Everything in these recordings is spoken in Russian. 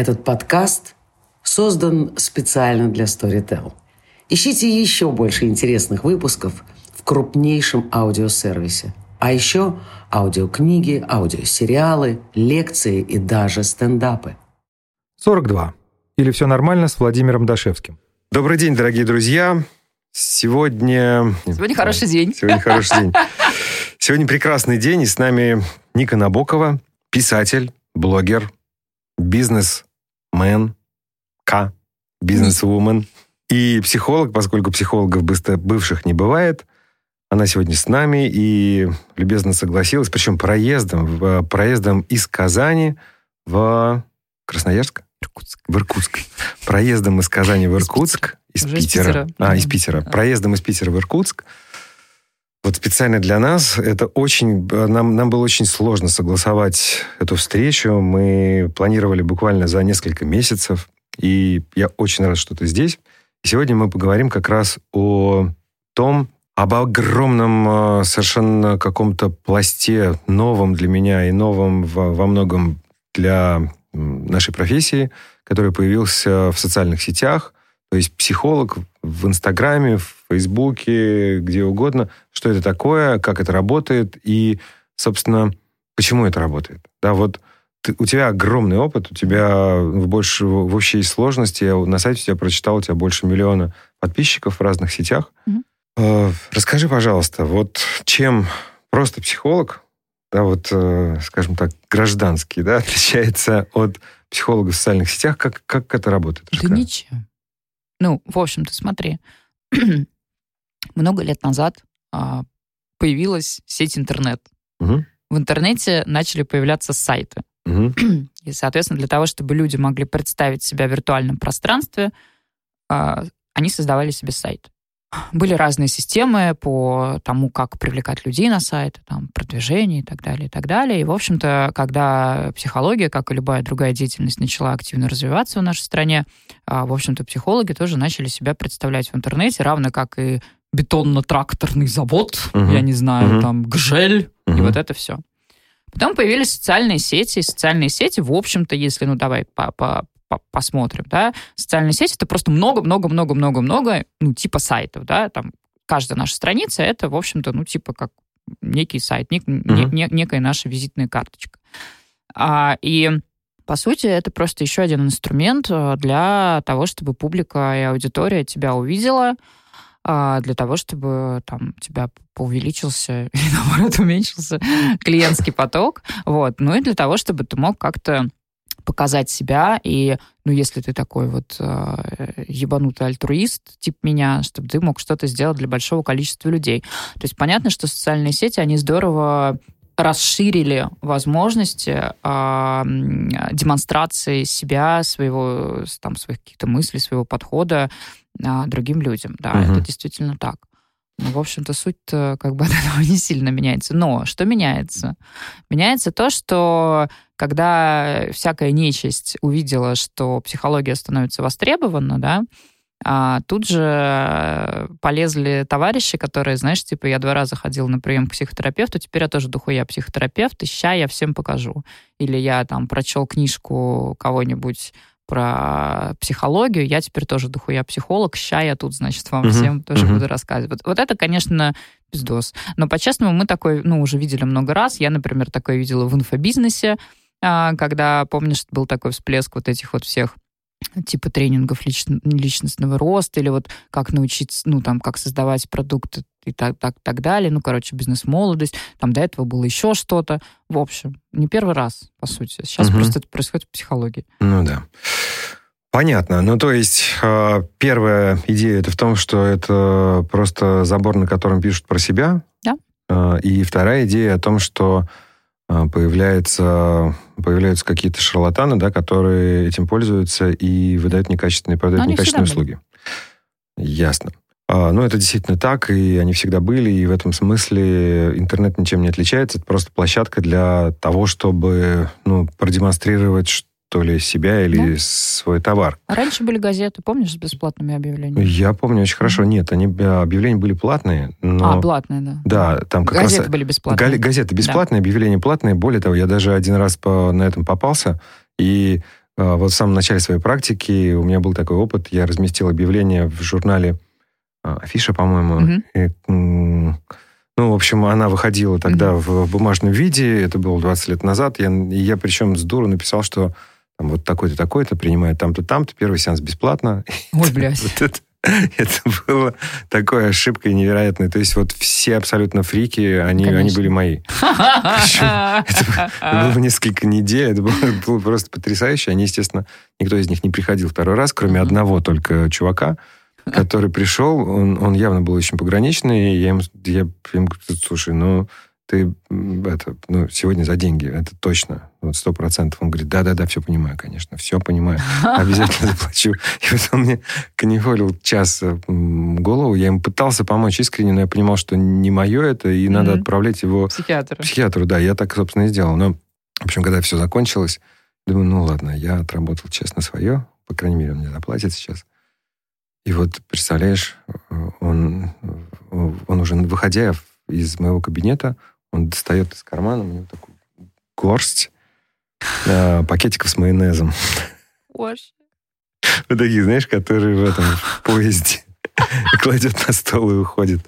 Этот подкаст создан специально для Storytel. Ищите еще больше интересных выпусков в крупнейшем аудиосервисе. А еще аудиокниги, аудиосериалы, лекции и даже стендапы. 42. Или все нормально с Владимиром Дашевским. Добрый день, дорогие друзья. Сегодня... Сегодня хороший день. Сегодня хороший день. Сегодня прекрасный день, и с нами Ника Набокова, писатель, блогер, бизнесмен, К, бизнесвумен и психолог, поскольку психологов бывших не бывает. Она сегодня с нами и любезно согласилась, причем проездом, проездом из Казани в Красноярск? Иркутск. В Иркутск. Проездом из Казани в Иркутск. Из, из Питера. А, из Питера. Проездом из Питера в Иркутск. Вот специально для нас это очень... Нам, нам было очень сложно согласовать эту встречу. Мы планировали буквально за несколько месяцев. И я очень рад, что ты здесь. И сегодня мы поговорим как раз о том, об огромном совершенно каком-то пласте, новом для меня и новом во, во многом для нашей профессии, который появился в социальных сетях, то есть психолог в Инстаграме, в Фейсбуке, где угодно, что это такое, как это работает и, собственно, почему это работает. Да, вот ты, у тебя огромный опыт, у тебя больше, в общей сложности, я на сайте тебя прочитал, у тебя больше миллиона подписчиков в разных сетях. Mm-hmm. Расскажи, пожалуйста, вот чем просто психолог да, вот, э, скажем так, гражданский, да, отличается от психолога в социальных сетях? Как, как это работает? Да ничем. Ну, в общем-то, смотри, много лет назад а, появилась сеть интернет. Угу. В интернете начали появляться сайты. Угу. И, соответственно, для того, чтобы люди могли представить себя в виртуальном пространстве, а, они создавали себе сайт. Были разные системы по тому, как привлекать людей на сайт, там, продвижение и так далее, и так далее. И, в общем-то, когда психология, как и любая другая деятельность, начала активно развиваться в нашей стране, а, в общем-то, психологи тоже начали себя представлять в интернете, равно как и бетонно-тракторный завод, uh-huh. я не знаю, uh-huh. там, ГЖЕЛь, uh-huh. и вот это все. Потом появились социальные сети, и социальные сети, в общем-то, если, ну, давай по, по, посмотрим, да, социальные сети это просто много-много-много-много-много, ну, типа сайтов, да, там каждая наша страница это, в общем-то, ну, типа как некий сайт, нек, uh-huh. не, некая наша визитная карточка. А, и по сути, это просто еще один инструмент э, для того, чтобы публика и аудитория тебя увидела, а, для того, чтобы там у тебя поувеличился или, наоборот, уменьшился клиентский поток. Вот. Ну и для того, чтобы ты мог как-то показать себя, и, ну, если ты такой вот э, ебанутый альтруист, тип меня, чтобы ты мог что-то сделать для большого количества людей. То есть понятно, что социальные сети, они здорово расширили возможности э, демонстрации себя, своего, там, своих каких-то мыслей, своего подхода э, другим людям. Да, угу. это действительно так. Ну, в общем-то, суть как бы от этого не сильно меняется. Но что меняется? Меняется то, что когда всякая нечисть увидела, что психология становится востребована, да, а тут же полезли товарищи, которые, знаешь, типа, я два раза ходил на прием к психотерапевту, теперь я тоже духуя психотерапевт, и ща я всем покажу. Или я там прочел книжку кого-нибудь про психологию, я теперь тоже духуя психолог, ща я тут, значит, вам uh-huh, всем тоже uh-huh. буду рассказывать. Вот это, конечно, пиздос. Но по-честному мы такой, ну, уже видели много раз. Я, например, такое видела в инфобизнесе, когда, помнишь, был такой всплеск вот этих вот всех типа тренингов лич, личностного роста или вот как научиться, ну, там, как создавать продукты и так, так, так далее. Ну, короче, бизнес-молодость. Там до этого было еще что-то. В общем, не первый раз, по сути. Сейчас угу. просто это происходит в психологии. Ну, да. Понятно. Ну, то есть, а, первая идея это в том, что это просто забор, на котором пишут про себя. Да. А, и вторая идея о том, что а, появляется, появляются какие-то шарлатаны, да, которые этим пользуются и выдают некачественные, продают некачественные услуги. Ясно. А, ну, это действительно так, и они всегда были, и в этом смысле интернет ничем не отличается. Это просто площадка для того, чтобы ну, продемонстрировать, что ли, себя или ну, свой товар. А раньше были газеты, помнишь, с бесплатными объявлениями? Я помню очень хорошо. Нет, они а, объявления были платные. Но... А, платные, да. Да, там как газеты раз... были бесплатные. Газеты бесплатные, да. объявления платные. Более того, я даже один раз по... на этом попался, и вот в самом начале своей практики у меня был такой опыт. Я разместил объявление в журнале Афиша, по-моему. Mm-hmm. И, ну, в общем, она выходила тогда mm-hmm. в бумажном виде. Это было 20 лет назад. Я, я причем с дуру написал, что там, вот такой-то, такой-то принимает там-то, там-то. Первый сеанс бесплатно. Ой, блядь. вот это, это было такой ошибкой невероятной. То есть вот все абсолютно фрики, они, они были мои. Это было несколько недель, это было просто потрясающе. Они, естественно, никто из них не приходил второй раз, кроме одного только чувака, который пришел. Он, он явно был очень пограничный. Я ему, я ему говорю, слушай, ну ты это, ну, сегодня за деньги, это точно, вот сто процентов. Он говорит, да-да-да, все понимаю, конечно, все понимаю, обязательно заплачу. И вот он мне коневолил час голову, я ему пытался помочь искренне, но я понимал, что не мое это, и надо отправлять его... Психиатру. Психиатру, да, я так, собственно, и сделал. Но, в общем, когда все закончилось, думаю, ну ладно, я отработал честно свое, по крайней мере, он мне заплатит сейчас. И вот, представляешь, он, он уже, выходя из моего кабинета, он достает из кармана мне такую горсть э, пакетиков с майонезом. Боже. Вот такие, знаешь, которые в этом в поезде кладет на стол и уходит.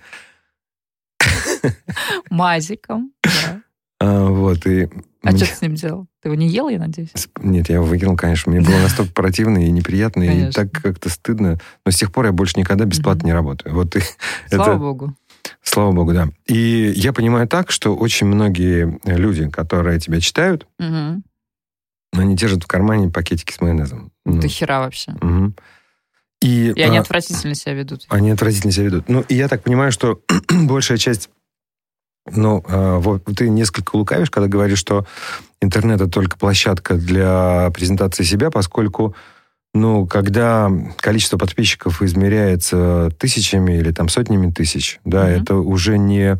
Мазиком, да. А, вот, и... А мне... что ты с ним делал? Ты его не ел, я надеюсь? Нет, я его выкинул, конечно. Мне было настолько противно и неприятно, конечно. и так как-то стыдно. Но с тех пор я больше никогда бесплатно не работаю. Вот и Слава это... богу. Слава богу, да. И я понимаю так, что очень многие люди, которые тебя читают, угу. они держат в кармане пакетики с майонезом. Ну, Ты хера вообще. Угу. И, и они а, отвратительно себя ведут. Они отвратительно себя ведут. Ну, и я так понимаю, что большая часть... Ну, а, вот ты несколько лукавишь, когда говоришь, что интернет это только площадка для презентации себя, поскольку ну, когда количество подписчиков измеряется тысячами или там сотнями тысяч, да, mm-hmm. это уже не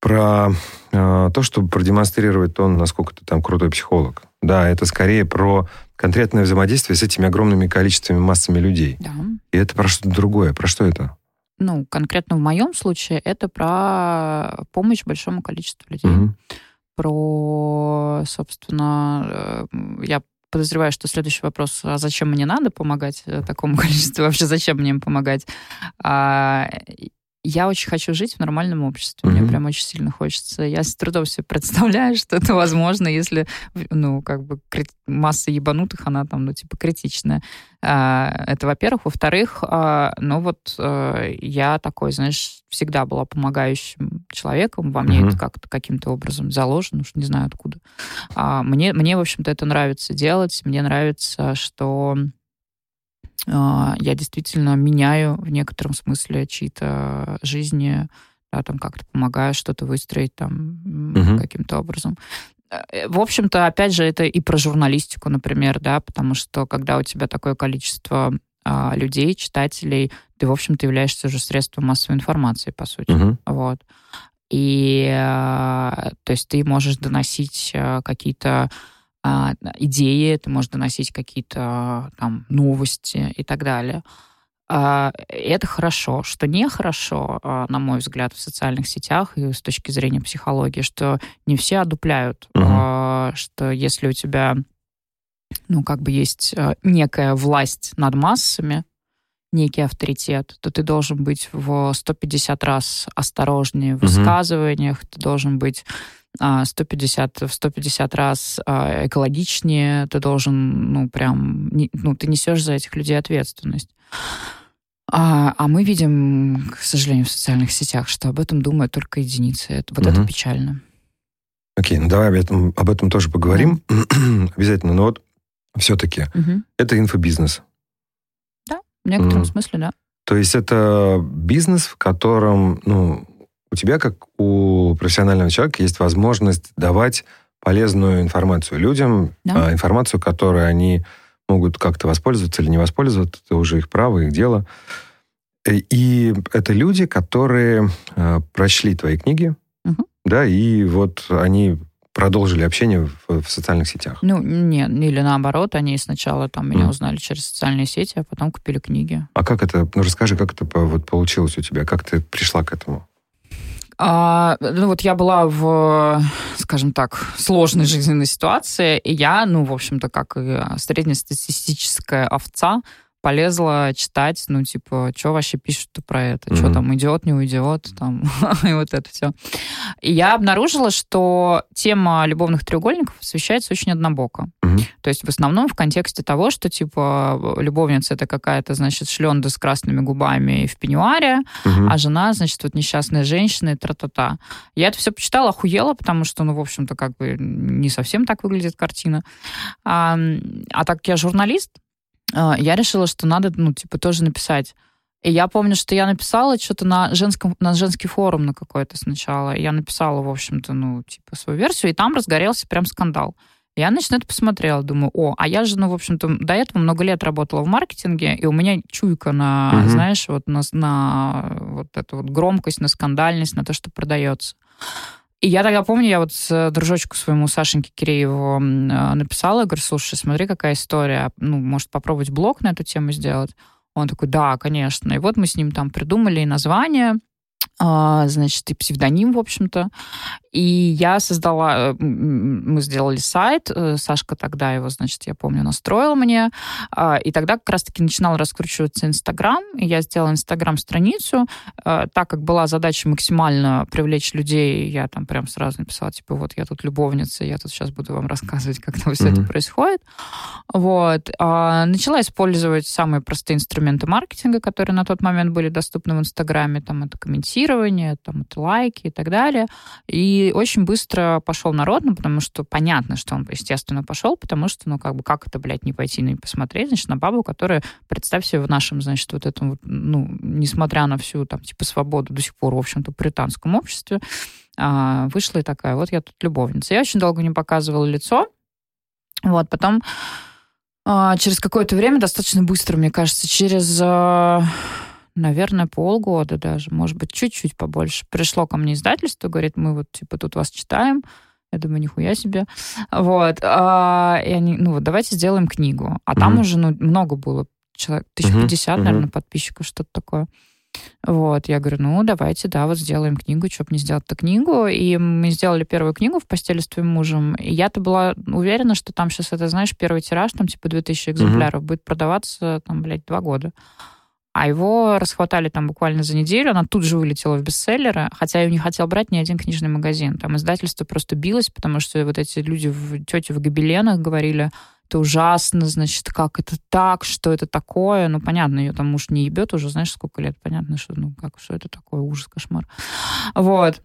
про э, то, чтобы продемонстрировать то, насколько ты там крутой психолог. Да, это скорее про конкретное взаимодействие с этими огромными количествами, массами людей. Да. И это про что-то другое. Про что это? Ну, конкретно в моем случае это про помощь большому количеству людей. Угу. Про, собственно, э, я подозреваю, что следующий вопрос, а зачем мне надо помогать э, такому количеству? Вообще, зачем мне им помогать? А, я очень хочу жить в нормальном обществе. Mm-hmm. Мне прям очень сильно хочется. Я с трудом себе представляю, что это возможно, если, ну, как бы масса ебанутых, она там, ну, типа, критичная. А, это, во-первых. Во-вторых, а, ну, вот а, я такой, знаешь, всегда была помогающим человеком. Во мне mm-hmm. это как-то каким-то образом заложено, уж не знаю откуда. Мне, мне, в общем-то, это нравится делать. Мне нравится, что я действительно меняю в некотором смысле чьи-то жизни, да, там как-то помогаю что-то выстроить там угу. каким-то образом. Э, в общем-то, опять же, это и про журналистику, например, да, потому что когда у тебя такое количество а, людей, читателей, ты, в общем-то, являешься уже средством массовой информации, по сути. Угу. Вот. И, а, то есть, ты можешь доносить а, какие-то а, идеи, ты можешь доносить какие-то там новости и так далее. А, это хорошо. Что нехорошо, а, на мой взгляд, в социальных сетях и с точки зрения психологии, что не все одупляют, угу. что если у тебя, ну, как бы есть некая власть над массами, некий авторитет, то ты должен быть в 150 раз осторожнее в высказываниях, угу. ты должен быть 150, в 150 раз а, экологичнее, ты должен, ну, прям, ну, ты несешь за этих людей ответственность. А, а мы видим, к сожалению, в социальных сетях, что об этом думают только единицы. Это, вот угу. это печально. Окей, ну давай об этом, об этом тоже поговорим. Да. Обязательно. Но вот все-таки угу. это инфобизнес. Да, в некотором mm. смысле, да. То есть это бизнес, в котором, ну, у тебя, как у профессионального человека, есть возможность давать полезную информацию людям, да. А, информацию, которой они могут как-то воспользоваться или не воспользоваться, это уже их право, их дело. Э, и это люди, которые э, прочли твои книги, угу. да, и вот они продолжили общение в, в социальных сетях. Ну, нет, или наоборот, они сначала там меня mm. узнали через социальные сети, а потом купили книги. А как это, ну расскажи, как это вот получилось у тебя, как ты пришла к этому? А, ну вот я была в, скажем так, сложной жизненной ситуации, и я, ну, в общем-то, как и среднестатистическая овца, полезла читать, ну, типа, что вообще пишут про это, mm-hmm. что там идет, не уйдет, там, и вот это все. И я обнаружила, что тема любовных треугольников освещается очень однобоко. Mm-hmm. То есть в основном в контексте того, что, типа, любовница это какая-то, значит, шленда с красными губами и в пеньюаре, mm-hmm. а жена, значит, вот несчастная женщина и тра-та-та. Я это все почитала, охуела, потому что, ну, в общем-то, как бы не совсем так выглядит картина. А, а так как я журналист, я решила, что надо, ну, типа, тоже написать. И я помню, что я написала что-то на, женском, на женский форум на какой-то сначала. Я написала, в общем-то, ну, типа, свою версию, и там разгорелся прям скандал. Я, значит, это посмотрела, думаю, о, а я же, ну, в общем-то, до этого много лет работала в маркетинге, и у меня чуйка на, угу. знаешь, вот на, на вот эту вот громкость, на скандальность, на то, что продается. И я тогда помню, я вот с дружочку своему Сашеньке Кирееву а, написала, говорю, слушай, смотри, какая история, ну, может, попробовать блог на эту тему сделать? Он такой, да, конечно. И вот мы с ним там придумали и название, значит, и псевдоним, в общем-то. И я создала, э, мы сделали сайт, э, Сашка тогда его, значит, я помню, настроил мне, а, и тогда как раз-таки начинал раскручиваться Инстаграм, и я сделала Инстаграм-страницу, э, так как была задача максимально привлечь людей, я там прям сразу написала, типа, вот я тут любовница, я тут сейчас буду вам рассказывать, как там все mm-hmm. это происходит. Вот. А, начала использовать самые простые инструменты маркетинга, которые на тот момент были доступны в Инстаграме, там это комментирование, там это лайки и так далее. И и очень быстро пошел народ, ну, потому что понятно, что он, естественно, пошел, потому что, ну, как бы, как это, блядь, не пойти, не посмотреть, значит, на бабу, которая, представь себе, в нашем, значит, вот этом, ну, несмотря на всю, там, типа, свободу до сих пор, в общем-то, британском обществе, а, вышла и такая, вот я тут любовница. Я очень долго не показывала лицо, вот, потом а, через какое-то время, достаточно быстро, мне кажется, через... Наверное, полгода даже, может быть, чуть-чуть побольше. Пришло ко мне издательство, говорит, мы вот, типа, тут вас читаем. Я думаю, нихуя себе. Вот. А, и они, ну вот, давайте сделаем книгу. А там mm-hmm. уже, ну, много было, человек, 1050, mm-hmm. наверное, подписчиков, что-то такое. Вот, я говорю, ну, давайте, да, вот сделаем книгу, что бы не сделать-то книгу. И мы сделали первую книгу в постели с твоим мужем. И я-то была уверена, что там сейчас, это, знаешь, первый тираж, там, типа, 2000 экземпляров, mm-hmm. будет продаваться, там, блядь, два года. А его расхватали там буквально за неделю, она тут же вылетела в бестселлеры, хотя я не хотел брать ни один книжный магазин. Там издательство просто билось, потому что вот эти люди, в, тети в гобеленах говорили, это ужасно, значит, как это так, что это такое. Ну, понятно, ее там муж не ебет уже, знаешь, сколько лет. Понятно, что, ну, как, что это такое, ужас, кошмар. Вот.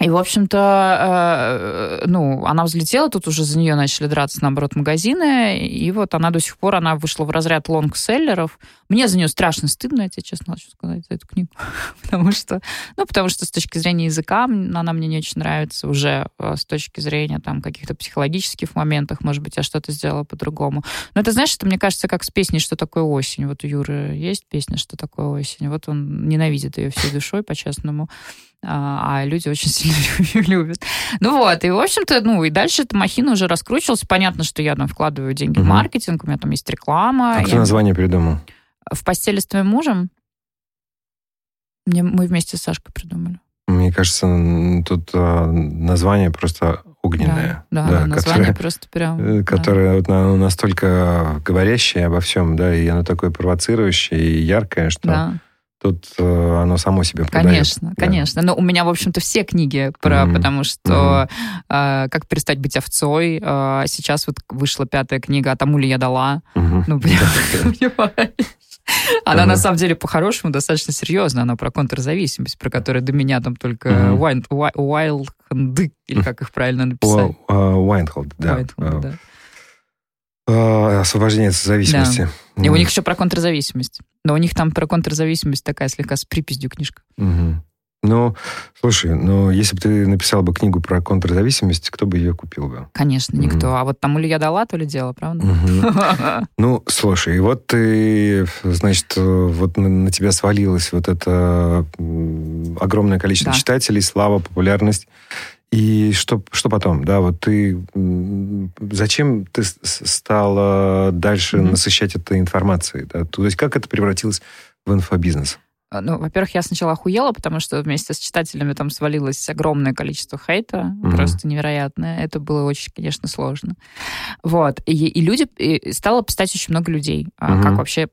И, в общем-то, э, ну, она взлетела, тут уже за нее начали драться, наоборот, магазины, и вот она до сих пор, она вышла в разряд лонгселлеров. Мне за нее страшно стыдно, я тебе честно хочу сказать, за эту книгу, потому что, ну, потому что с точки зрения языка она мне не очень нравится уже, э, с точки зрения там каких-то психологических моментов, может быть, я что-то сделала по-другому. Но это, знаешь, это, мне кажется, как с песней «Что такое осень». Вот у Юры есть песня «Что такое осень», вот он ненавидит ее всей душой, по-честному. А, а люди очень сильно любят. Ну вот, и, в общем-то, ну, и дальше эта махина уже раскручивалась. Понятно, что я там вкладываю деньги угу. в маркетинг, у меня там есть реклама. А кто я... название придумал? В постели с твоим мужем? Мне, мы вместе с Сашкой придумали. Мне кажется, тут а, название просто огненное. Да, да, да название которое, просто прям... Э, которое да. говорящее говорящее обо всем, да, и оно такое провоцирующее и яркое, что... Да тут э, оно само себе продает. Конечно, да. конечно. Но у меня, в общем-то, все книги про, mm-hmm. потому что mm-hmm. э, как перестать быть овцой. Э, сейчас вот вышла пятая книга, а тому ли я дала. Mm-hmm. Ну, понимаешь? Она, на самом деле, по-хорошему достаточно серьезная. Она про контрзависимость, про которую до меня там только Уайлд, или как их правильно написать? Уайндхолд, да. А, освобождение от зависимости. Да. И у них еще про контрзависимость. Но у них там про контрзависимость такая слегка с приписью книжка. Угу. Ну, слушай, ну, если бы ты написал бы книгу про контрзависимость, кто бы ее купил бы? Конечно, никто. Угу. А вот тому ли я дала, то ли дело, правда? Угу. Ну, слушай, вот ты, значит, вот на тебя свалилось вот это огромное количество да. читателей, слава, популярность. И что, что потом, да, вот ты, зачем ты стала дальше mm-hmm. насыщать этой информацией, да? То есть как это превратилось в инфобизнес? А, ну, во-первых, я сначала охуела, потому что вместе с читателями там свалилось огромное количество хейта, mm-hmm. просто невероятное. Это было очень, конечно, сложно. Вот. И, и люди... И стало писать очень много людей. Mm-hmm. Как вообще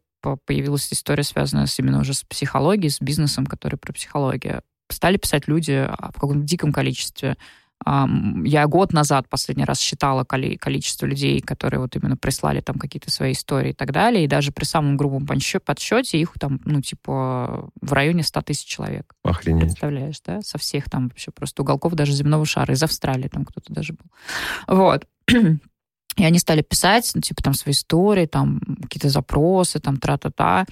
появилась история, связанная с, именно уже с психологией, с бизнесом, который про психологию. Стали писать люди а, в каком-то диком количестве. Я год назад последний раз считала количество людей, которые вот именно прислали там какие-то свои истории и так далее, и даже при самом грубом подсчете их там, ну, типа, в районе 100 тысяч человек. Охренеть. Представляешь, да? Со всех там вообще просто уголков даже земного шара. Из Австралии там кто-то даже был. Вот. И они стали писать, ну, типа, там, свои истории, там, какие-то запросы, там, тра-та-та.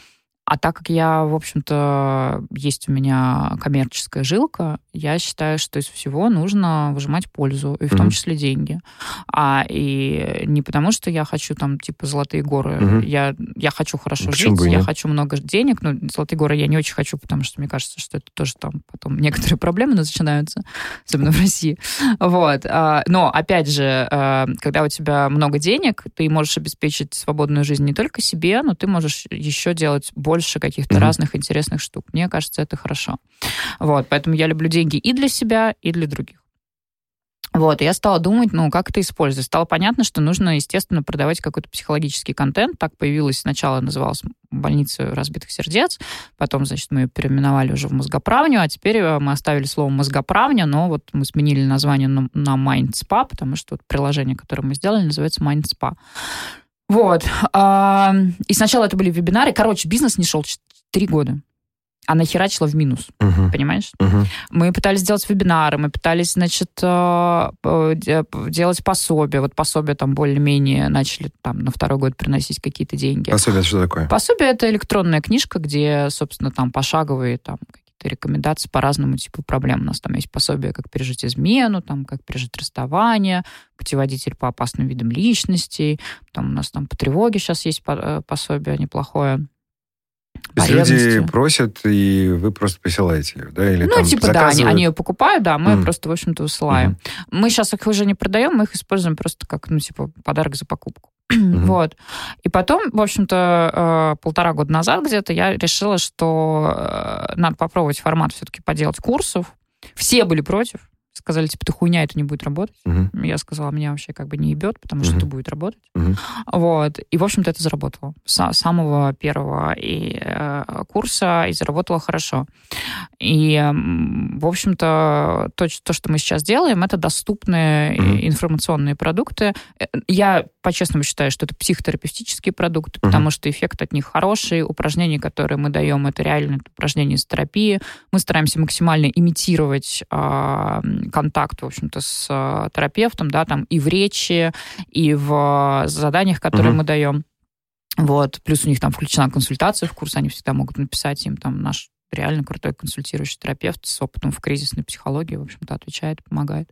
А так как я, в общем-то, есть у меня коммерческая жилка, я считаю, что из всего нужно выжимать пользу, и в mm-hmm. том числе деньги. А и не потому, что я хочу там типа золотые горы, mm-hmm. я я хочу хорошо Почему жить, я хочу много денег, но золотые горы я не очень хочу, потому что мне кажется, что это тоже там потом некоторые проблемы начинаются, особенно в России. Вот. А, но опять же, а, когда у тебя много денег, ты можешь обеспечить свободную жизнь не только себе, но ты можешь еще делать больше каких-то mm-hmm. разных интересных штук. Мне кажется, это хорошо. Вот, поэтому я люблю деньги и для себя, и для других. Вот, я стала думать, ну, как это использовать. Стало понятно, что нужно, естественно, продавать какой-то психологический контент. Так появилась сначала, называлась больница разбитых сердец, потом, значит, мы ее переименовали уже в мозгоправню, а теперь э, мы оставили слово мозгоправня, но вот мы сменили название на, на Mind Spa, потому что вот приложение, которое мы сделали, называется Mind Spa. Вот. И сначала это были вебинары. Короче, бизнес не шел три года она херачила в минус, uh-huh. понимаешь? Uh-huh. Мы пытались сделать вебинары, мы пытались, значит, э, делать пособия. Вот пособия там более-менее начали там на второй год приносить какие-то деньги. Пособие это что такое? Пособие это электронная книжка, где, собственно, там пошаговые там какие-то рекомендации по разному типу проблем. У нас там есть пособие, как пережить измену, там, как пережить расставание, путеводитель по опасным видам личностей. Там у нас там по тревоге сейчас есть э, пособие неплохое. Есть люди просят, и вы просто присылаете да? Или ну, там типа, заказывают... да, они, они ее покупают, да, мы mm. просто, в общем-то, высылаем. Mm. Мы сейчас их уже не продаем, мы их используем просто как, ну, типа, подарок за покупку. Mm-hmm. Вот. И потом, в общем-то, э, полтора года назад где-то я решила, что э, надо попробовать формат все-таки поделать курсов. Все были против сказали, типа, ты хуйня, это не будет работать. Uh-huh. Я сказала, меня вообще как бы не ебет, потому что uh-huh. это будет работать. Uh-huh. Вот. И, в общем-то, это заработало. С самого первого и, э, курса и заработало хорошо. И, в общем-то, то, то, что мы сейчас делаем, это доступные uh-huh. информационные продукты. Э, я по-честному считаю, что это психотерапевтические продукты, uh-huh. потому что эффект от них хороший. Упражнения, которые мы даем, это реально упражнения из терапии. Мы стараемся максимально имитировать э, контакт, в общем-то, с э, терапевтом, да, там и в речи, и в заданиях, которые uh-huh. мы даем. Вот. Плюс у них там включена консультация в курс, они всегда могут написать им там наш реально крутой консультирующий терапевт с опытом в кризисной психологии, в общем-то, отвечает, помогает.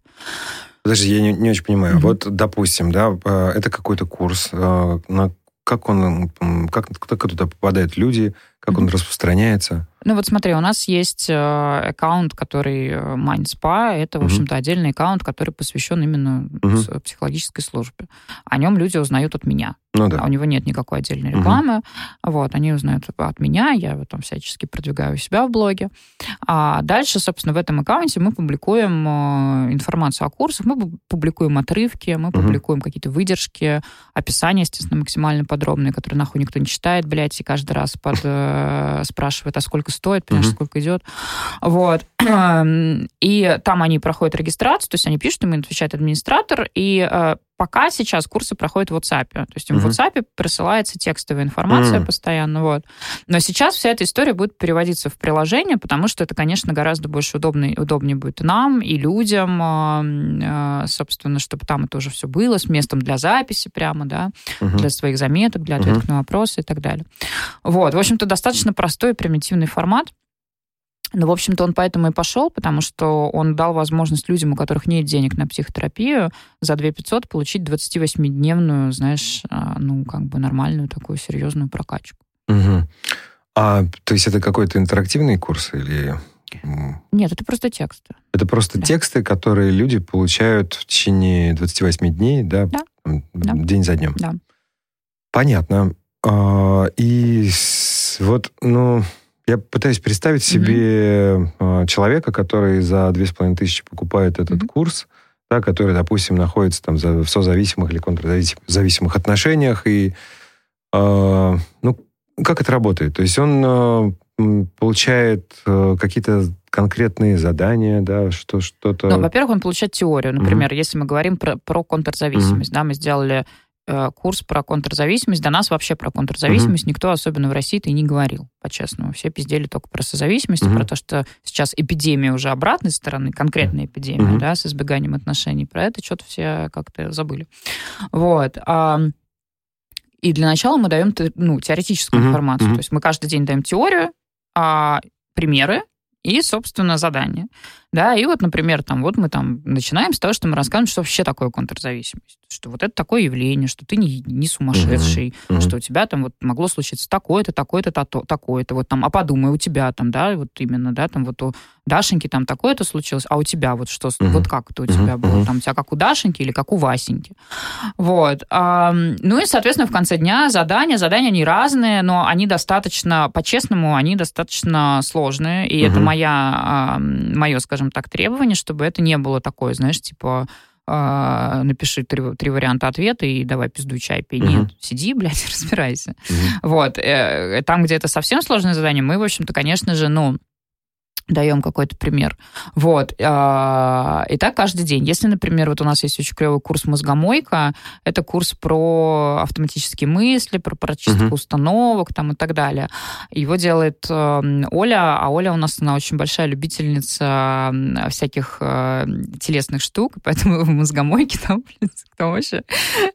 Подожди, я не, не очень понимаю. Mm-hmm. Вот, допустим, да, э, это какой-то курс, э, на как он, как, как туда попадают люди, как он распространяется? Ну вот смотри, у нас есть э, аккаунт, который э, MindSpa. Это, в общем-то, отдельный аккаунт, который посвящен именно угу. психологической службе. О нем люди узнают от меня. Ну, да. А у него нет никакой отдельной рекламы. Угу. Вот, они узнают от меня, я его там всячески продвигаю себя в блоге. А дальше, собственно, в этом аккаунте мы публикуем э, информацию о курсах, мы публикуем отрывки, мы угу. публикуем какие-то выдержки, описания, естественно, максимально подробные, которые нахуй никто не читает, блядь, и каждый раз под, э, спрашивает, а сколько стоит, понимаешь, угу. сколько идет. Вот. И там они проходят регистрацию, то есть они пишут, им отвечает администратор, и э, пока сейчас курсы проходят в WhatsApp. То есть им uh-huh. в WhatsApp присылается текстовая информация uh-huh. постоянно. Вот. Но сейчас вся эта история будет переводиться в приложение, потому что это, конечно, гораздо больше удобнее, удобнее будет и нам, и людям, э, собственно, чтобы там это уже все было, с местом для записи прямо, да, uh-huh. для своих заметок, для ответов uh-huh. на вопросы и так далее. Вот. В общем-то, достаточно простой и примитивный формат. Ну, в общем-то, он поэтому и пошел, потому что он дал возможность людям, у которых нет денег на психотерапию, за 2 500 получить 28-дневную, знаешь, а, ну, как бы нормальную такую серьезную прокачку. Угу. А, то есть это какой-то интерактивный курс или... Нет, это просто тексты. Это просто да. тексты, которые люди получают в течение 28 дней, да? Да. да. День за днем. Да. Понятно. А, и вот, ну, я пытаюсь представить себе mm-hmm. человека, который за две с половиной тысячи покупает этот mm-hmm. курс, да, который, допустим, находится там в созависимых или контрзависимых отношениях, и э, ну, как это работает? То есть он э, получает э, какие-то конкретные задания, да, что что-то. Ну, во-первых, он получает теорию. Например, mm-hmm. если мы говорим про, про контрзависимость, mm-hmm. да, мы сделали курс про контрзависимость. До нас вообще про контрзависимость mm-hmm. никто, особенно в России-то, и не говорил, по-честному. Все пиздели только про созависимость, mm-hmm. про то, что сейчас эпидемия уже обратной стороны, конкретная эпидемия, mm-hmm. да, с избеганием отношений. Про это что-то все как-то забыли. Вот. И для начала мы даем ну, теоретическую mm-hmm. информацию. Mm-hmm. То есть мы каждый день даем теорию, а, примеры и, собственно, задания. Да, и вот, например, там, вот мы там начинаем с того, что мы рассказываем, что вообще такое контрзависимость. Что вот это такое явление, что ты не, не сумасшедший. Uh-huh. что у тебя там вот могло случиться такое-то, такое-то, такое-то. Вот там, а подумай, у тебя там, да, вот именно, да, там вот у Дашеньки там такое-то случилось, а у тебя вот что, uh-huh. вот как это у тебя uh-huh. было? Там у тебя как у Дашеньки или как у Васеньки? Вот. А, ну и, соответственно, в конце дня задания, задания они разные, но они достаточно, по-честному, они достаточно сложные, и uh-huh. это моя, мое, скажем, скажем так, требование, чтобы это не было такое, знаешь, типа э, напиши три, три варианта ответа и давай пизду чай пей. Нет, uh-huh. сиди, блядь, разбирайся. Uh-huh. Вот. Э, там, где это совсем сложное задание, мы, в общем-то, конечно же, ну, даем какой-то пример. Вот. А, и так каждый день. Если, например, вот у нас есть очень клевый курс «Мозгомойка», это курс про автоматические мысли, про прочистку uh-huh. установок там, и так далее. Его делает эм, Оля, а Оля у нас, она очень большая любительница всяких э, телесных штук, поэтому в «Мозгомойке» там, блин, кто вообще...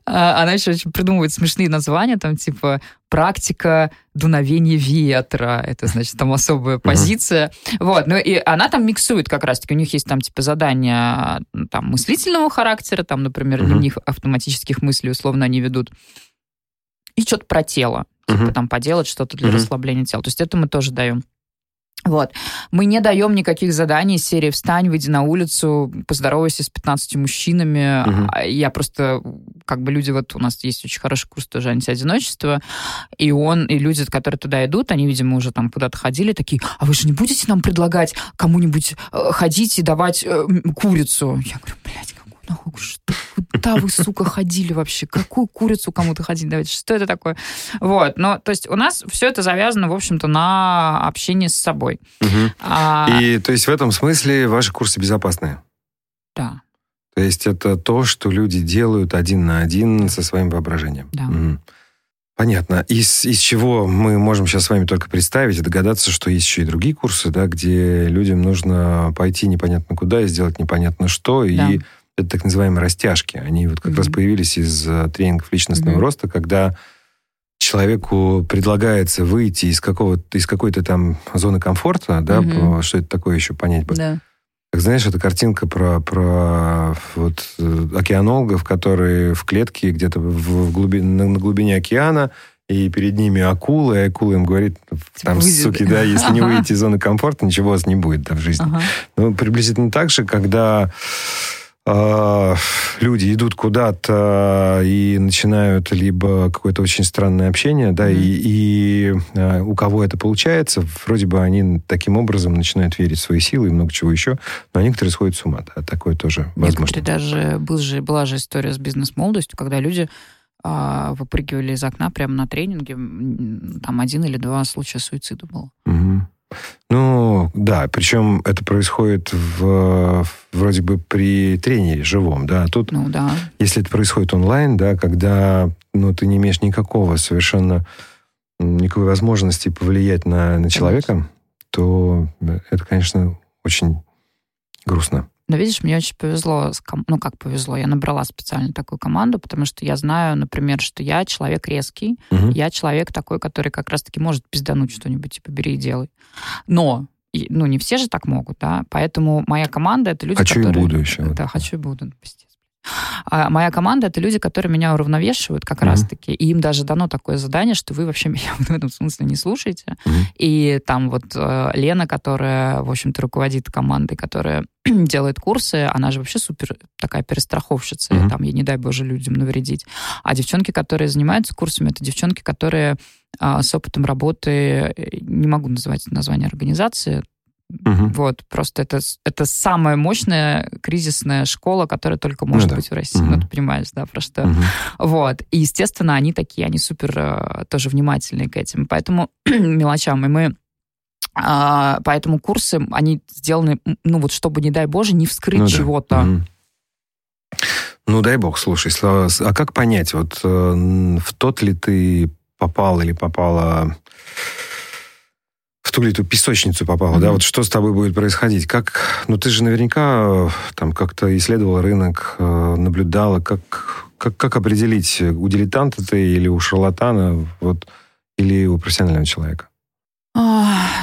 А, она еще очень придумывает смешные названия, там, типа практика дуновения ветра. Это, значит, там особая позиция. Вот. Ну, и она там миксует как раз-таки. У них есть там, типа, задания там, мыслительного характера, там, например, uh-huh. дневник автоматических мыслей условно они ведут. И что-то про тело. Типа, там, поделать что-то для расслабления тела. То есть это мы тоже даем. Вот. Мы не даем никаких заданий из серии «Встань, выйди на улицу, поздоровайся с 15 мужчинами». Угу. Я просто, как бы люди, вот у нас есть очень хороший курс тоже антиодиночества, и он, и люди, которые туда идут, они, видимо, уже там куда-то ходили, такие, а вы же не будете нам предлагать кому-нибудь э, ходить и давать э, курицу? Я говорю, блядь, нахуй, что, куда вы, сука, ходили вообще? Какую курицу кому-то ходить давайте? Что это такое? Вот, но, то есть у нас все это завязано, в общем-то, на общении с собой. Угу. А... И, то есть в этом смысле ваши курсы безопасные? Да. То есть это то, что люди делают один на один со своим воображением? Да. Угу. Понятно. Из, из чего мы можем сейчас с вами только представить и догадаться, что есть еще и другие курсы, да, где людям нужно пойти непонятно куда и сделать непонятно что, да. и это так называемые растяжки. Они вот как mm-hmm. раз появились из uh, тренингов личностного mm-hmm. роста, когда человеку предлагается выйти из какого-то из какой-то там зоны комфорта, да, mm-hmm. что это такое еще понять бы. Да. Как знаешь, это картинка про, про вот, э, океанологов, которые в клетке где-то в, в глубине, на, на глубине океана, и перед ними акулы, и акула им говорит, там, Выйдет. суки, да, если не выйти из зоны комфорта, ничего у вас не будет да, в жизни. Ага. Ну, приблизительно так же, когда люди идут куда-то и начинают либо какое-то очень странное общение, да, mm-hmm. и, и а, у кого это получается, вроде бы они таким образом начинают верить в свои силы и много чего еще, но некоторые сходят с ума, да, такое тоже возможно. Некоторые даже, был же, была же история с бизнес-молодостью, когда люди а, выпрыгивали из окна прямо на тренинге, там один или два случая суицида было. Угу. Ну, да, причем это происходит в, вроде бы при тренере живом, да. Тут, ну, да. если это происходит онлайн, да, когда ну, ты не имеешь никакого совершенно никакой возможности повлиять на, на человека, то это, конечно, очень грустно. Но видишь, мне очень повезло, ну как повезло, я набрала специально такую команду, потому что я знаю, например, что я человек резкий, угу. я человек такой, который как раз-таки может пиздануть что-нибудь, типа бери и делай. Но ну, не все же так могут, да, поэтому моя команда — это люди, хочу которые... Хочу и буду еще. Да, хочу и буду, естественно. А моя команда — это люди, которые меня уравновешивают как mm-hmm. раз-таки. И им даже дано такое задание, что вы вообще меня в этом смысле не слушаете. Mm-hmm. И там вот э, Лена, которая, в общем-то, руководит командой, которая делает курсы, она же вообще супер такая перестраховщица. Mm-hmm. Там, ей не дай боже людям навредить. А девчонки, которые занимаются курсами, это девчонки, которые а, с опытом работы, не могу называть название организации, Угу. Вот, просто это, это самая мощная кризисная школа, которая только может ну, быть да. в России. Угу. Ну, ты понимаешь, да, про что. Угу. Вот. И, естественно, они такие, они супер э, тоже внимательные к этим. Поэтому мелочам. И мы а, поэтому курсы, они сделаны, ну вот чтобы, не дай Боже, не вскрыть ну, чего-то. Угу. Ну, дай бог, слушай, а как понять, вот э, в тот ли ты попал или попала в ту ли ту песочницу попала, mm-hmm. да, вот что с тобой будет происходить? Как, ну ты же наверняка э, там как-то исследовала рынок, э, наблюдала, как, как, как определить, у дилетанта ты или у шарлатана, вот, или у профессионального человека?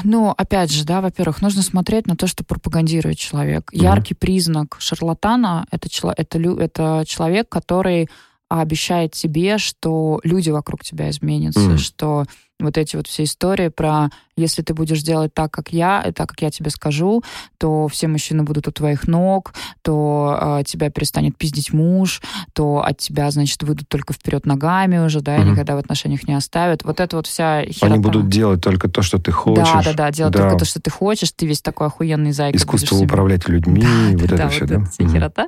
Ну, опять же, да, во-первых, нужно смотреть на то, что пропагандирует человек. Mm-hmm. Яркий признак шарлатана это, это, это человек, который обещает тебе, что люди вокруг тебя изменятся, mm-hmm. что вот эти вот все истории про если ты будешь делать так, как я, и так, как я тебе скажу, то все мужчины будут у твоих ног, то э, тебя перестанет пиздить муж, то от тебя, значит, выйдут только вперед ногами уже, да, угу. и никогда в отношениях не оставят. Вот это вот вся херота. Они будут делать только то, что ты хочешь. Да, да, да, делать да. только то, что ты хочешь. Ты весь такой охуенный зайка. Искусство управлять людьми, да, вот да, это да, все, вот да? Это вся угу. херота.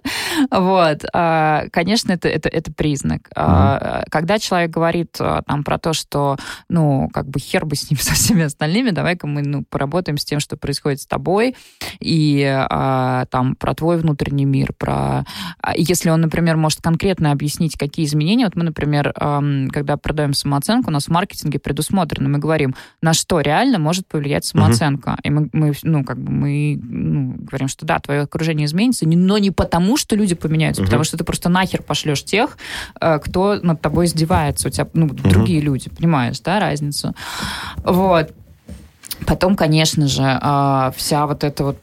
Вот. А, конечно, это, это, это признак. Угу. А, когда человек говорит а, там про то, что, ну, как бы хер бы с ним со всеми остальными, давай-ка мы ну, поработаем с тем, что происходит с тобой, и а, там про твой внутренний мир, про... А, если он, например, может конкретно объяснить, какие изменения, вот мы, например, когда продаем самооценку, у нас в маркетинге предусмотрено, мы говорим, на что реально может повлиять самооценка. Uh-huh. И мы, мы, ну, как бы мы ну, говорим, что да, твое окружение изменится, но не потому, что люди поменяются, uh-huh. потому что ты просто нахер пошлешь тех, э, кто над тобой издевается, у тебя, ну, uh-huh. другие люди, понимаешь, да, разницу? Вот. Потом, конечно же, а, вся вот эта вот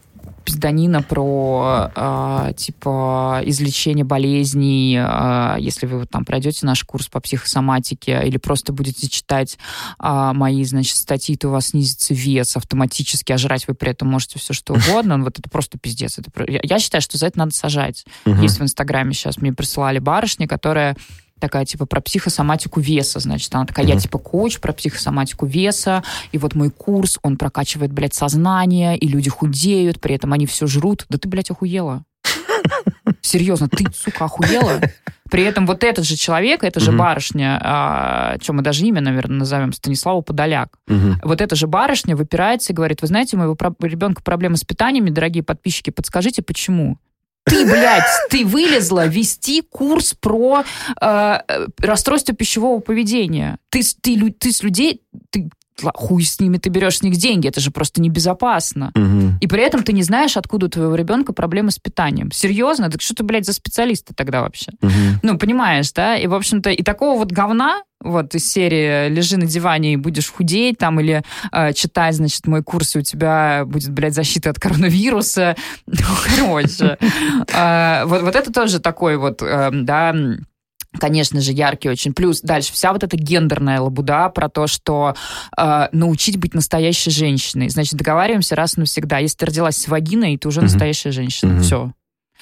пизданина про э, типа излечение болезней, э, если вы там пройдете наш курс по психосоматике или просто будете читать э, мои, значит, статьи, то у вас снизится вес автоматически, а жрать вы при этом можете все что угодно. Вот это просто пиздец. Это, я, я считаю, что за это надо сажать. Угу. Есть в Инстаграме сейчас мне присылали барышни, которая такая, типа, про психосоматику веса, значит. Она такая, mm-hmm. я, типа, коуч про психосоматику веса, и вот мой курс, он прокачивает, блядь, сознание, и люди худеют, при этом они все жрут. Да ты, блядь, охуела. Серьезно, ты, сука, охуела? При этом вот этот же человек, эта же mm-hmm. барышня, а, что мы даже имя, наверное, назовем, Станислава Подоляк, mm-hmm. вот эта же барышня выпирается и говорит, вы знаете, у моего про- ребенка проблемы с питаниями, дорогие подписчики, подскажите, почему? Ты, блядь, ты вылезла вести курс про э, расстройство пищевого поведения. Ты, ты, ты с людей, ты, хуй с ними, ты берешь с них деньги, это же просто небезопасно. Угу. И при этом ты не знаешь, откуда у твоего ребенка проблемы с питанием. Серьезно? Так что ты, блядь, за специалисты тогда вообще? Угу. Ну, понимаешь, да? И, в общем-то, и такого вот говна вот из серии «Лежи на диване и будешь худеть», там, или э, «Читай, значит, мой курс, и у тебя будет, блядь, защита от коронавируса». Ну, короче. Э, вот, это тоже такой вот, э, да, конечно же, яркий очень. Плюс дальше вся вот эта гендерная лабуда про то, что э, научить быть настоящей женщиной. Значит, договариваемся раз и навсегда. Если ты родилась с вагиной, ты уже mm-hmm. настоящая женщина. Mm-hmm. Все.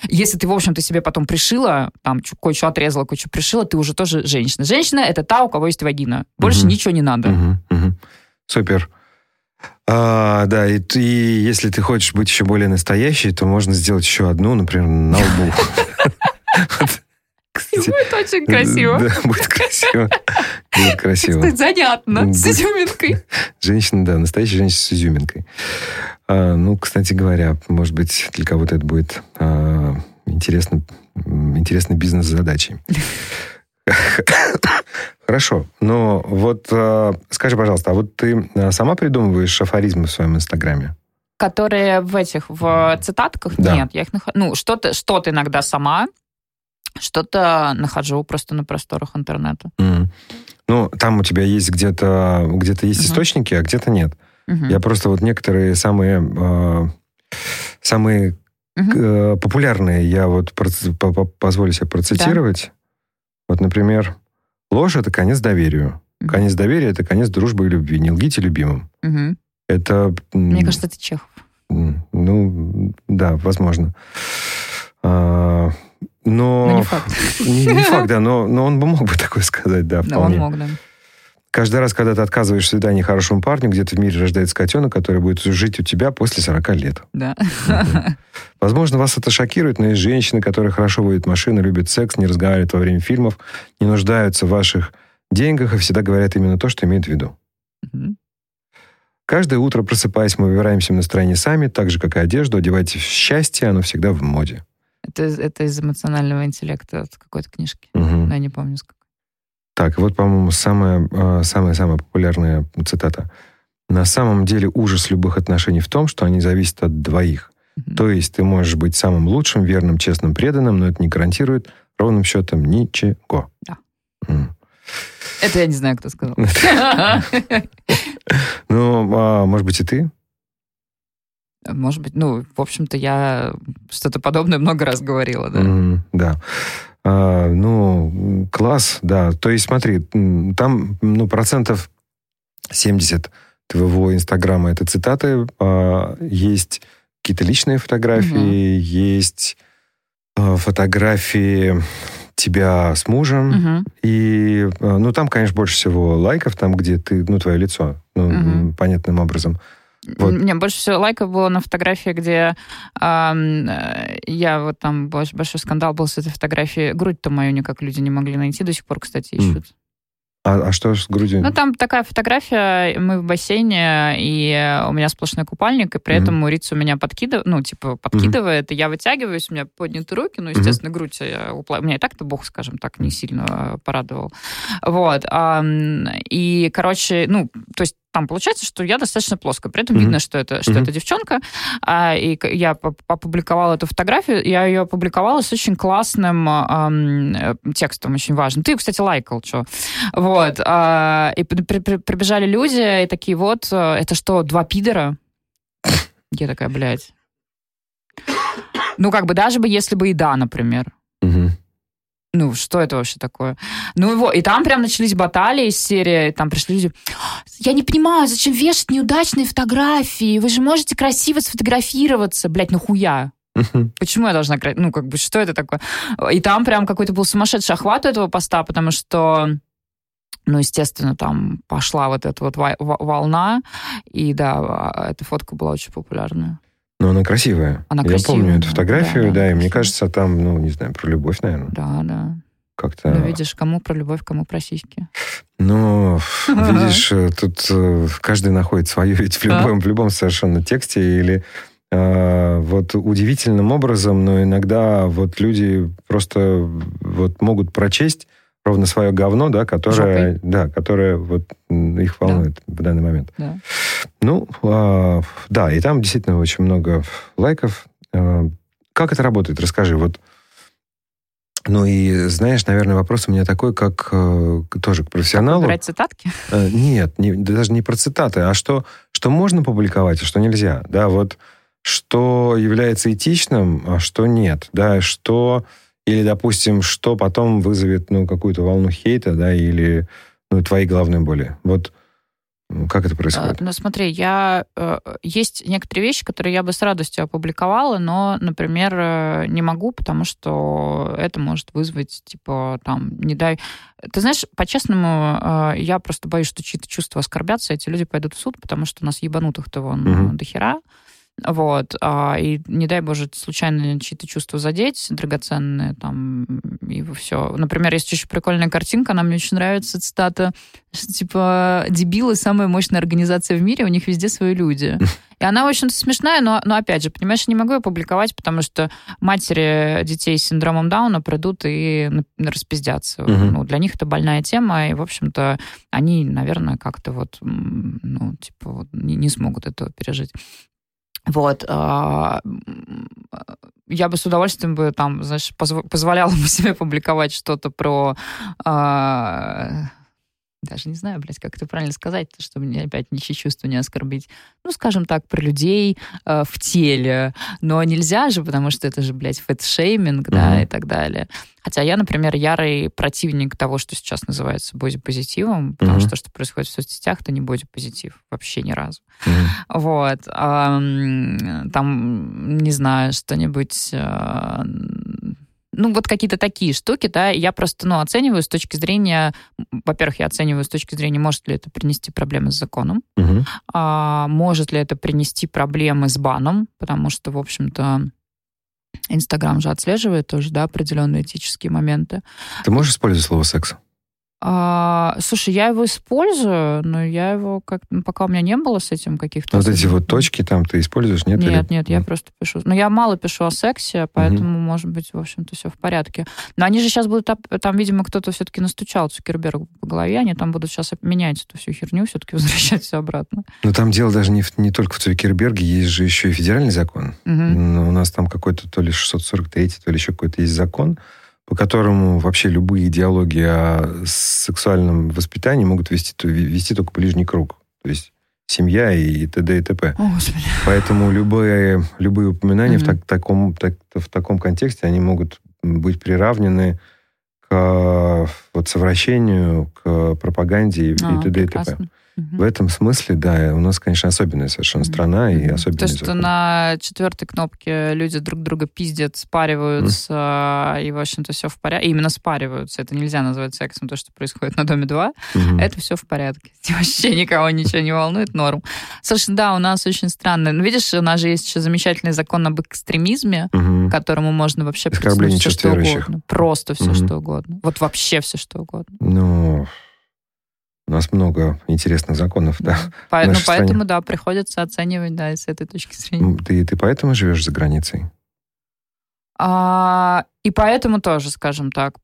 Если ты, в общем-то, себе потом пришила, там, кое-что отрезала, кое-что пришила, ты уже тоже женщина. Женщина — это та, у кого есть вагина. Больше угу. ничего не надо. Угу, угу. Супер. А, да, и, и если ты хочешь быть еще более настоящей, то можно сделать еще одну, например, на лбу. Будет очень красиво. Да, будет красиво. Будет красиво. Занятно, с изюминкой. Женщина, да, настоящая женщина с изюминкой. А, ну, кстати говоря, может быть, для кого-то это будет а, интересно, интересной бизнес-задачей. Хорошо, но вот а, скажи, пожалуйста, а вот ты сама придумываешь афоризмы в своем инстаграме? Которые в этих, в цитатках? Да. Нет, я их нахожу. Ну, что-то что иногда сама, что-то нахожу просто на просторах интернета. Mm. Ну, там у тебя есть где-то где-то есть uh-huh. источники, а где-то нет. Uh-huh. Я просто вот некоторые самые э, самые uh-huh. э, популярные я вот позволю себе процитировать. Да. Вот, например, ложь это конец доверию. Uh-huh. Конец доверия это конец дружбы и любви. Не лгите любимым. Uh-huh. Это. Мне кажется, это Чехов. Ну, да, возможно. А, но... но не факт. Не, не факт, да, но, но он бы мог бы такое сказать, да, вполне. Да, он мог, да. Каждый раз, когда ты отказываешь в свидании хорошему парню, где-то в мире рождается котенок, который будет жить у тебя после 40 лет. Да. Возможно, вас это шокирует, но есть женщины, которые хорошо водят машину, любят секс, не разговаривают во время фильмов, не нуждаются в ваших деньгах и всегда говорят именно то, что имеют в виду. Каждое утро, просыпаясь, мы выбираемся в настроение сами, так же, как и одежду. Одевайте в счастье, оно всегда в моде. Это, это из эмоционального интеллекта от какой-то книжки. Угу. Но я не помню, с так, вот, по-моему, самая, самая-самая популярная цитата. На самом деле ужас любых отношений в том, что они зависят от двоих. Mm-hmm. То есть ты можешь быть самым лучшим, верным, честным, преданным, но это не гарантирует ровным счетом ничего. Да. Mm. Это я не знаю, кто сказал. Ну, а, может быть, и ты? Может быть, ну, в общем-то, я что-то подобное много раз говорила, да. Да. А, ну, класс, да. То есть, смотри, там, ну, процентов 70 твоего Инстаграма это цитаты, а, есть какие-то личные фотографии, угу. есть а, фотографии тебя с мужем, угу. и, а, ну, там, конечно, больше всего лайков, там, где ты, ну, твое лицо, ну, угу. понятным образом. Вот. Мне больше всего лайков было на фотографии, где э, я вот там большой скандал был с этой фотографией. Грудь-то мою никак люди не могли найти, до сих пор, кстати, ищут. Mm. А, а что с грудью? Ну, там такая фотография, мы в бассейне, и у меня сплошной купальник, и при mm-hmm. этом Мурица у меня подкидывает, ну, типа, подкидывает, mm-hmm. и я вытягиваюсь, у меня подняты руки, ну, естественно, mm-hmm. грудь я упла... У меня и так-то бог, скажем так, не сильно порадовал. Вот. И, короче, ну, то есть там получается, что я достаточно плоская. При этом mm-hmm. видно, что это, что mm-hmm. это девчонка. А, и я опубликовала эту фотографию. Я ее опубликовала с очень классным а, текстом, очень важным. Ты, кстати, лайкал, что. Вот. А, и при, при, прибежали люди и такие, вот, э, это что, два пидора? Я такая, блядь. Ну, как бы даже бы, если бы и да, например. Ну, что это вообще такое? Ну, его, и там прям начались баталии из серии, там пришли люди, я не понимаю, зачем вешать неудачные фотографии? Вы же можете красиво сфотографироваться. Блядь, нахуя? Почему я должна... Ну, как бы, что это такое? И там прям какой-то был сумасшедший охват у этого поста, потому что ну, естественно, там пошла вот эта вот волна, и да, а, эта фотка была очень популярная. Но она красивая. Она Я красивая. помню эту фотографию, да, да, да и мне кажется, там, ну, не знаю, про любовь, наверное. Да, да. Как-то... Ну, видишь, кому про любовь, кому про сиськи. Ну, видишь, э, тут э, каждый находит свое ведь в любом, в любом совершенно тексте или э, вот удивительным образом, но иногда вот люди просто вот могут прочесть ровно свое говно, да, которое, да, которое вот их волнует да. в данный момент. Да. Ну, э, да, и там действительно очень много лайков. Э, как это работает? Расскажи. Вот, ну и знаешь, наверное, вопрос у меня такой, как э, тоже к профессионалу. Брать цитатки? Э, нет, не, даже не про цитаты, а что, что можно публиковать, а что нельзя. Да, вот что является этичным, а что нет. Да, что или, допустим, что потом вызовет ну, какую-то волну хейта, да, или ну, твои головные боли. Вот как это происходит? Ну, смотри, я... Э, есть некоторые вещи, которые я бы с радостью опубликовала, но, например, э, не могу, потому что это может вызвать, типа, там, не дай... Ты знаешь, по-честному, э, я просто боюсь, что чьи-то чувства оскорбятся, эти люди пойдут в суд, потому что у нас ебанутых-то вон угу. до хера. Вот. А, и не дай боже, случайно чьи-то чувства задеть, драгоценные там, и все. Например, есть очень прикольная картинка, она мне очень нравится, цитата, типа, дебилы самая мощная организация в мире, у них везде свои люди. И она, в общем-то, смешная, но, но опять же, понимаешь, не могу ее публиковать, потому что матери детей с синдромом Дауна придут и распиздятся. Угу. Ну, для них это больная тема, и, в общем-то, они, наверное, как-то вот, ну, типа, вот, не, не смогут этого пережить. Вот. А, я бы с удовольствием бы там, знаешь, позволяла бы себе публиковать что-то про а, даже не знаю, блядь, как это правильно сказать, чтобы мне опять ничьи чувства не оскорбить. Ну, скажем так, про людей э, в теле. Но нельзя же, потому что это же, блядь, фэтшейминг, mm-hmm. да, и так далее. Хотя я, например, ярый противник того, что сейчас называется бодипозитивом, потому mm-hmm. что то, что происходит в соцсетях, это не бодипозитив вообще ни разу. Mm-hmm. Вот. А, там, не знаю, что-нибудь... А, ну, вот какие-то такие штуки, да, я просто, ну, оцениваю с точки зрения, во-первых, я оцениваю с точки зрения, может ли это принести проблемы с законом, угу. а, может ли это принести проблемы с баном, потому что, в общем-то, Инстаграм же отслеживает тоже, да, определенные этические моменты. Ты можешь использовать слово секс? А, слушай, я его использую, но я его как ну, пока у меня не было с этим каких-то. Вот эти вот точки там ты используешь, нет? Нет, или... нет, я просто пишу. Но я мало пишу о сексе, поэтому, угу. может быть, в общем-то, все в порядке. Но они же сейчас будут, там, видимо, кто-то все-таки настучал Цукербергу по голове, они там будут сейчас менять эту всю херню, все-таки возвращать все обратно. Но там дело даже не, в, не только в Цукерберге, есть же еще и федеральный закон. Угу. у нас там какой-то то ли 643, то ли еще какой-то есть закон, по которому вообще любые идеологии о сексуальном воспитании могут вести, вести только ближний круг. То есть семья и т.д. и т.п. О, Господи. Поэтому любые, любые упоминания mm-hmm. в, так, таком, так, в таком контексте, они могут быть приравнены к вот, совращению, к пропаганде и, а, и т.д. и т.п. В этом смысле, да, у нас, конечно, особенная совершенно страна и особенная То, что на четвертой кнопке люди друг друга пиздят, спариваются, mm. и, в общем-то, все в порядке. Именно спариваются. Это нельзя назвать сексом, то, что происходит на Доме 2. Mm-hmm. Это все в порядке. Вообще никого ничего не волнует, норм. Слушай, да, у нас очень странно. Ну, видишь, у нас же есть еще замечательный закон об экстремизме, mm-hmm. которому можно вообще все, что угодно. Просто все, mm-hmm. что угодно. Вот вообще все, что угодно. Ну... У нас много интересных законов, да. По, ну, поэтому, стране. да, приходится оценивать, да, с этой точки зрения. Ты, ты поэтому живешь за границей? А, и поэтому тоже, скажем так,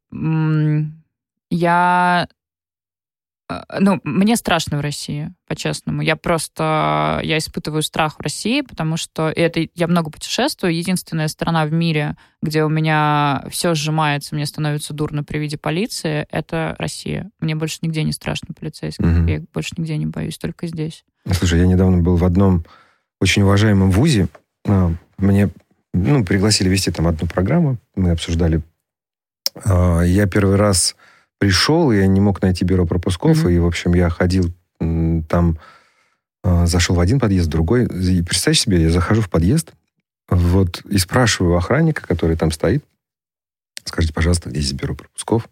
я ну, мне страшно в России, по-честному. Я просто, я испытываю страх в России, потому что это, я много путешествую. Единственная страна в мире, где у меня все сжимается, мне становится дурно при виде полиции, это Россия. Мне больше нигде не страшно полицейских. Угу. Я больше нигде не боюсь, только здесь. Слушай, я недавно был в одном очень уважаемом вузе. А, мне ну, пригласили вести там одну программу. Мы обсуждали. А, я первый раз пришел, я не мог найти бюро пропусков, mm-hmm. и, в общем, я ходил там, э, зашел в один подъезд, в другой. И представь себе, я захожу в подъезд, вот, и спрашиваю охранника, который там стоит, скажите, пожалуйста, где здесь бюро пропусков?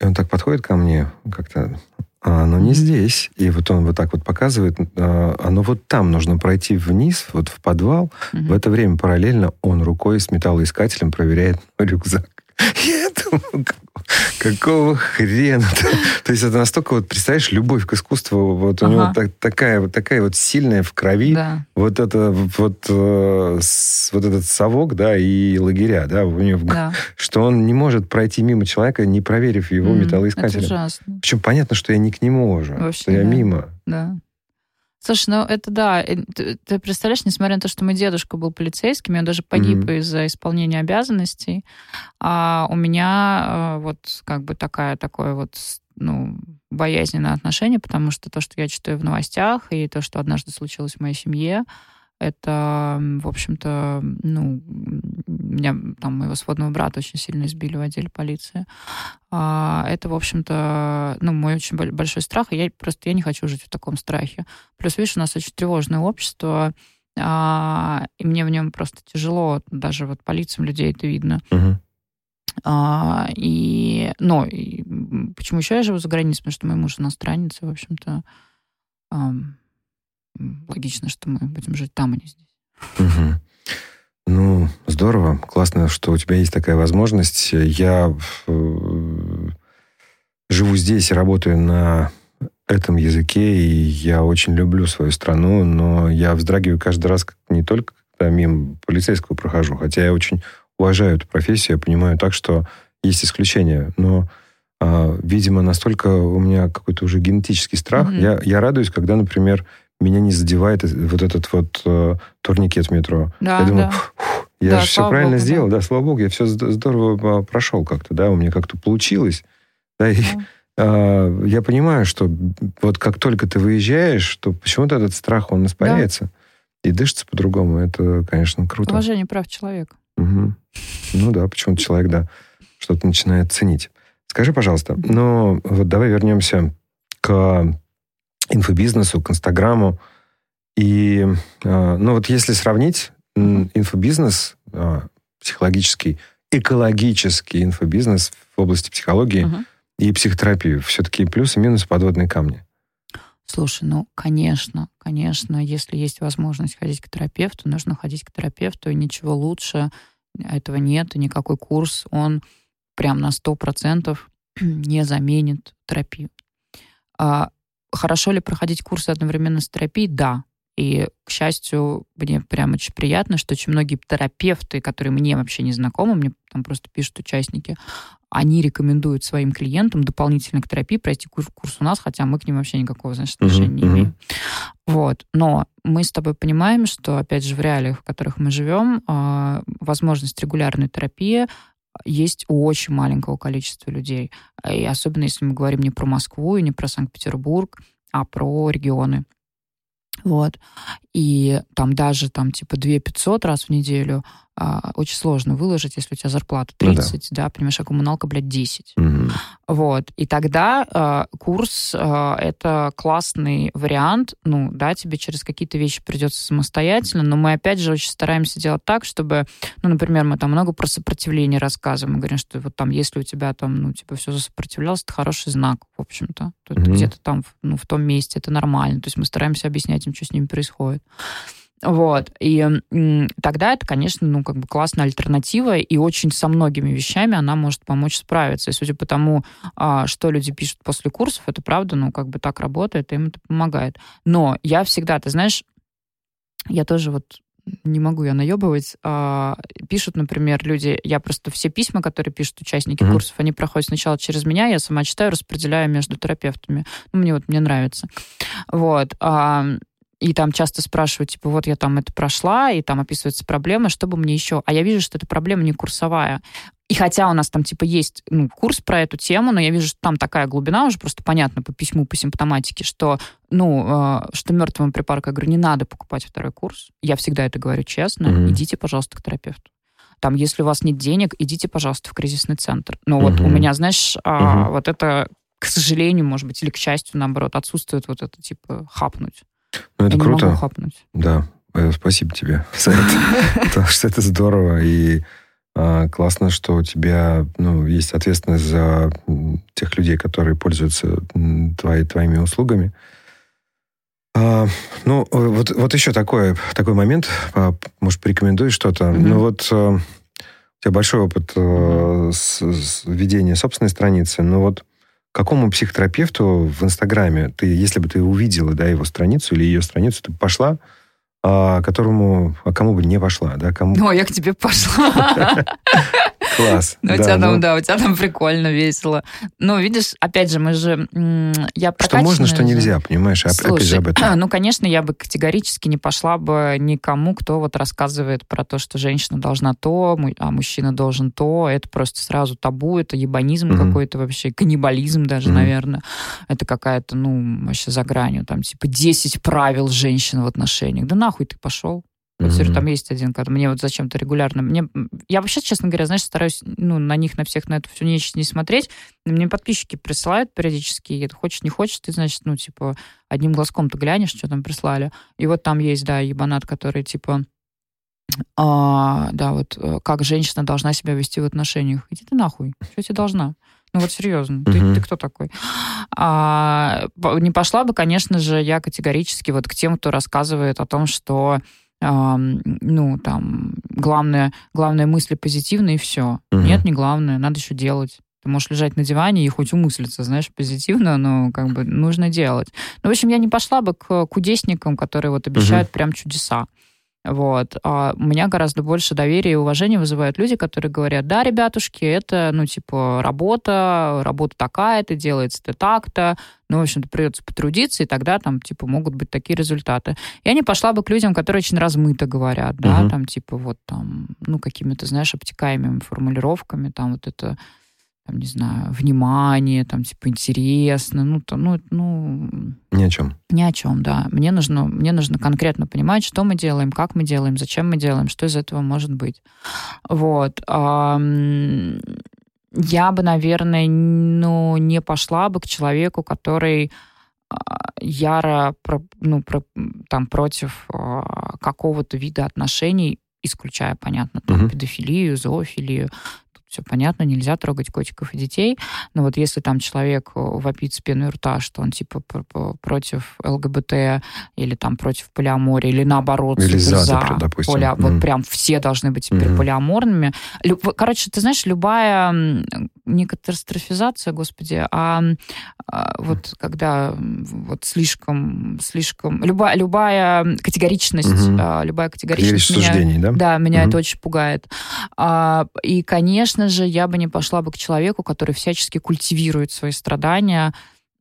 И он так подходит ко мне, как-то, а оно не здесь. И вот он вот так вот показывает, а, оно вот там, нужно пройти вниз, вот в подвал. Угу. В это время параллельно он рукой с металлоискателем проверяет рюкзак. Думаю, какого хрена? То есть это настолько, вот представляешь, любовь к искусству, вот у него такая, вот такая вот сильная в крови, вот это вот, э, вот этот совок, да, и лагеря, да, у него, что он не может пройти мимо человека, не проверив его металлоискателем. Это ужасно. Причем понятно, что я не к нему уже, что я мимо. Да. Слушай, ну это да. Э, ты, ты представляешь, несмотря на то, что мой дедушка был полицейским, он даже погиб mm-hmm. из-за исполнения обязанностей, а у меня э, вот как бы такая, такое вот ну, боязненное отношение, потому что то, что я читаю в новостях, и то, что однажды случилось в моей семье, это, в общем-то, ну, меня там моего сводного брата очень сильно избили в отделе полиции. А, это, в общем-то, ну, мой очень большой страх, и я просто я не хочу жить в таком страхе. Плюс, видишь, у нас очень тревожное общество, а, и мне в нем просто тяжело, даже вот по лицам людей это видно. Uh-huh. А, и, но и, почему еще я живу за границей? Потому что мой муж иностранец, и, в общем-то, логично, что мы будем жить там, а не здесь. Угу. Ну, здорово. Классно, что у тебя есть такая возможность. Я э, живу здесь и работаю на этом языке, и я очень люблю свою страну, но я вздрагиваю каждый раз не только когда мимо полицейского прохожу, хотя я очень уважаю эту профессию, я понимаю так, что есть исключения, но, а, видимо, настолько у меня какой-то уже генетический страх. Mm-hmm. Я, я радуюсь, когда, например, меня не задевает вот этот вот э, турникет в метро. Да, я думаю, да. я да, же все правильно Богу, сделал, да. да, слава богу, я все здорово прошел как-то, да, у меня как-то получилось. Да, и, да. э, я понимаю, что вот как только ты выезжаешь, то почему-то этот страх, он испаряется. Да. И дышится по-другому. Это, конечно, круто. Уважение прав человека. Угу. Ну да, почему-то человек, да, что-то начинает ценить. Скажи, пожалуйста, ну вот давай вернемся к инфобизнесу, к Инстаграму. И, а, ну вот если сравнить инфобизнес а, психологический экологический инфобизнес в области психологии угу. и психотерапии? Все-таки плюсы и минусы подводные камни. Слушай, ну, конечно, конечно, если есть возможность ходить к терапевту, нужно ходить к терапевту, и ничего лучше этого нет, и никакой курс, он прям на 100% не заменит терапию. А хорошо ли проходить курсы одновременно с терапией? Да. И, к счастью, мне прям очень приятно, что очень многие терапевты, которые мне вообще не знакомы, мне там просто пишут участники, они рекомендуют своим клиентам дополнительно к терапии пройти курс, курс у нас, хотя мы к ним вообще никакого значит, отношения uh-huh, не имеем. Uh-huh. Вот. Но мы с тобой понимаем, что, опять же, в реалиях, в которых мы живем, а, возможность регулярной терапии есть у очень маленького количества людей. И особенно если мы говорим не про Москву и не про Санкт-Петербург, а про регионы. Вот. И там даже там типа 2 500 раз в неделю а, очень сложно выложить, если у тебя зарплата 30, ну, да. да, понимаешь, а коммуналка, блядь, 10. Угу. Вот. И тогда а, курс а, это классный вариант, ну, да, тебе через какие-то вещи придется самостоятельно, но мы, опять же, очень стараемся делать так, чтобы, ну, например, мы там много про сопротивление рассказываем, мы говорим, что вот там, если у тебя там, ну, типа, все засопротивлялось, это хороший знак, в общем-то. Угу. Где-то там, ну, в том месте это нормально. То есть мы стараемся объяснять им, что с ними происходит. Вот. И тогда это, конечно, ну, как бы классная альтернатива, и очень со многими вещами она может помочь справиться. И судя по тому, а, что люди пишут после курсов, это правда, ну, как бы так работает, им это помогает. Но я всегда, ты знаешь, я тоже вот не могу я наебывать. А, пишут, например, люди, я просто все письма, которые пишут участники mm-hmm. курсов, они проходят сначала через меня, я сама читаю, распределяю между терапевтами. Ну, мне вот мне нравится. Вот. А, и там часто спрашивают, типа, вот я там это прошла, и там описывается проблема, что бы мне еще? А я вижу, что эта проблема не курсовая. И хотя у нас там, типа, есть ну, курс про эту тему, но я вижу, что там такая глубина уже просто понятно по письму, по симптоматике, что, ну, э, что мертвому припарку, я говорю, не надо покупать второй курс. Я всегда это говорю честно. Mm-hmm. Идите, пожалуйста, к терапевту. Там, если у вас нет денег, идите, пожалуйста, в кризисный центр. Но mm-hmm. вот у меня, знаешь, mm-hmm. вот это, к сожалению, может быть, или к счастью, наоборот, отсутствует вот это, типа, хапнуть. Ну, это Я круто. Не могу хапнуть. Да, э, спасибо тебе за это. Потому что это здорово. И а, классно, что у тебя ну, есть ответственность за тех людей, которые пользуются твои, твоими услугами. А, ну, вот, вот еще такой, такой момент. А, может, порекомендуешь что-то? Mm-hmm. Ну, вот а, у тебя большой опыт mm-hmm. с, с ведения собственной страницы. Но вот какому психотерапевту в Инстаграме ты, если бы ты увидела, да, его страницу или ее страницу, ты пошла, а которому, а кому бы не пошла, да, кому... Ну, я к тебе пошла. Класс. Ну, у тебя там, ну. да, у тебя там прикольно, весело. Ну, видишь, опять же, мы же... Я Что можно, что нельзя, понимаешь? Опять же об этом. Ну, конечно, я бы категорически не пошла бы никому, кто вот рассказывает про то, что женщина должна то, а мужчина должен то. Это просто сразу табу, это ебанизм какой-то вообще, каннибализм даже, наверное. Это какая-то, ну, вообще за гранью. Там, типа, 10 правил женщин в отношениях. Да нахуй ты пошел? Вот, mm-hmm. там есть один, когда мне вот зачем-то регулярно... Мне, я вообще, честно говоря, знаешь, стараюсь ну, на них, на всех, на эту всю нечисть не смотреть. Мне подписчики присылают периодически, и хочешь, не хочешь, ты, значит, ну, типа, одним глазком ты глянешь, что там прислали. И вот там есть, да, ебанат, который, типа, а, да, вот э, как женщина должна себя вести в отношениях. Иди ты нахуй. Что тебе должна? Ну вот серьезно, ты, ты кто такой? А, не пошла бы, конечно же, я категорически вот к тем, кто рассказывает о том, что ну, там, главное, главное мысли позитивные, и все. Угу. Нет, не главное, надо еще делать. Ты можешь лежать на диване и хоть умыслиться, знаешь, позитивно, но как бы нужно делать. Ну, в общем, я не пошла бы к кудесникам, которые вот обещают угу. прям чудеса. Вот. А у меня гораздо больше доверия и уважения вызывают люди, которые говорят, да, ребятушки, это, ну, типа, работа, работа такая-то, делается-то так-то, ну, в общем-то, придется потрудиться, и тогда там, типа, могут быть такие результаты. Я не пошла бы к людям, которые очень размыто говорят, да, угу. там, типа, вот там, ну, какими-то, знаешь, обтекаемыми формулировками, там, вот это там, не знаю, внимание, там, типа, интересно, ну, то, ну, ну... Ни о чем. Ни о чем, да. Мне нужно, мне нужно конкретно понимать, что мы делаем, как мы делаем, зачем мы делаем, что из этого может быть. Вот. Я бы, наверное, ну, не пошла бы к человеку, который а, яро ну, там, против а, какого-то вида отношений исключая, понятно, там, угу. педофилию, зоофилию, все понятно, нельзя трогать котиков и детей. Но вот если там человек э, вопит с пеной рта, что он типа против ЛГБТ или там против полиамории, или наоборот, или за, за допустим. Поли... Mm. Вот прям все должны быть теперь mm-hmm. полиаморными. Короче, ты знаешь, любая не катастрофизация, господи, а, а вот когда вот слишком, слишком... Любая, любая категоричность, mm-hmm. любая категоричность... Меня, суждений, да? Да, меня mm-hmm. это очень пугает. А, и, конечно, конечно же, я бы не пошла бы к человеку, который всячески культивирует свои страдания.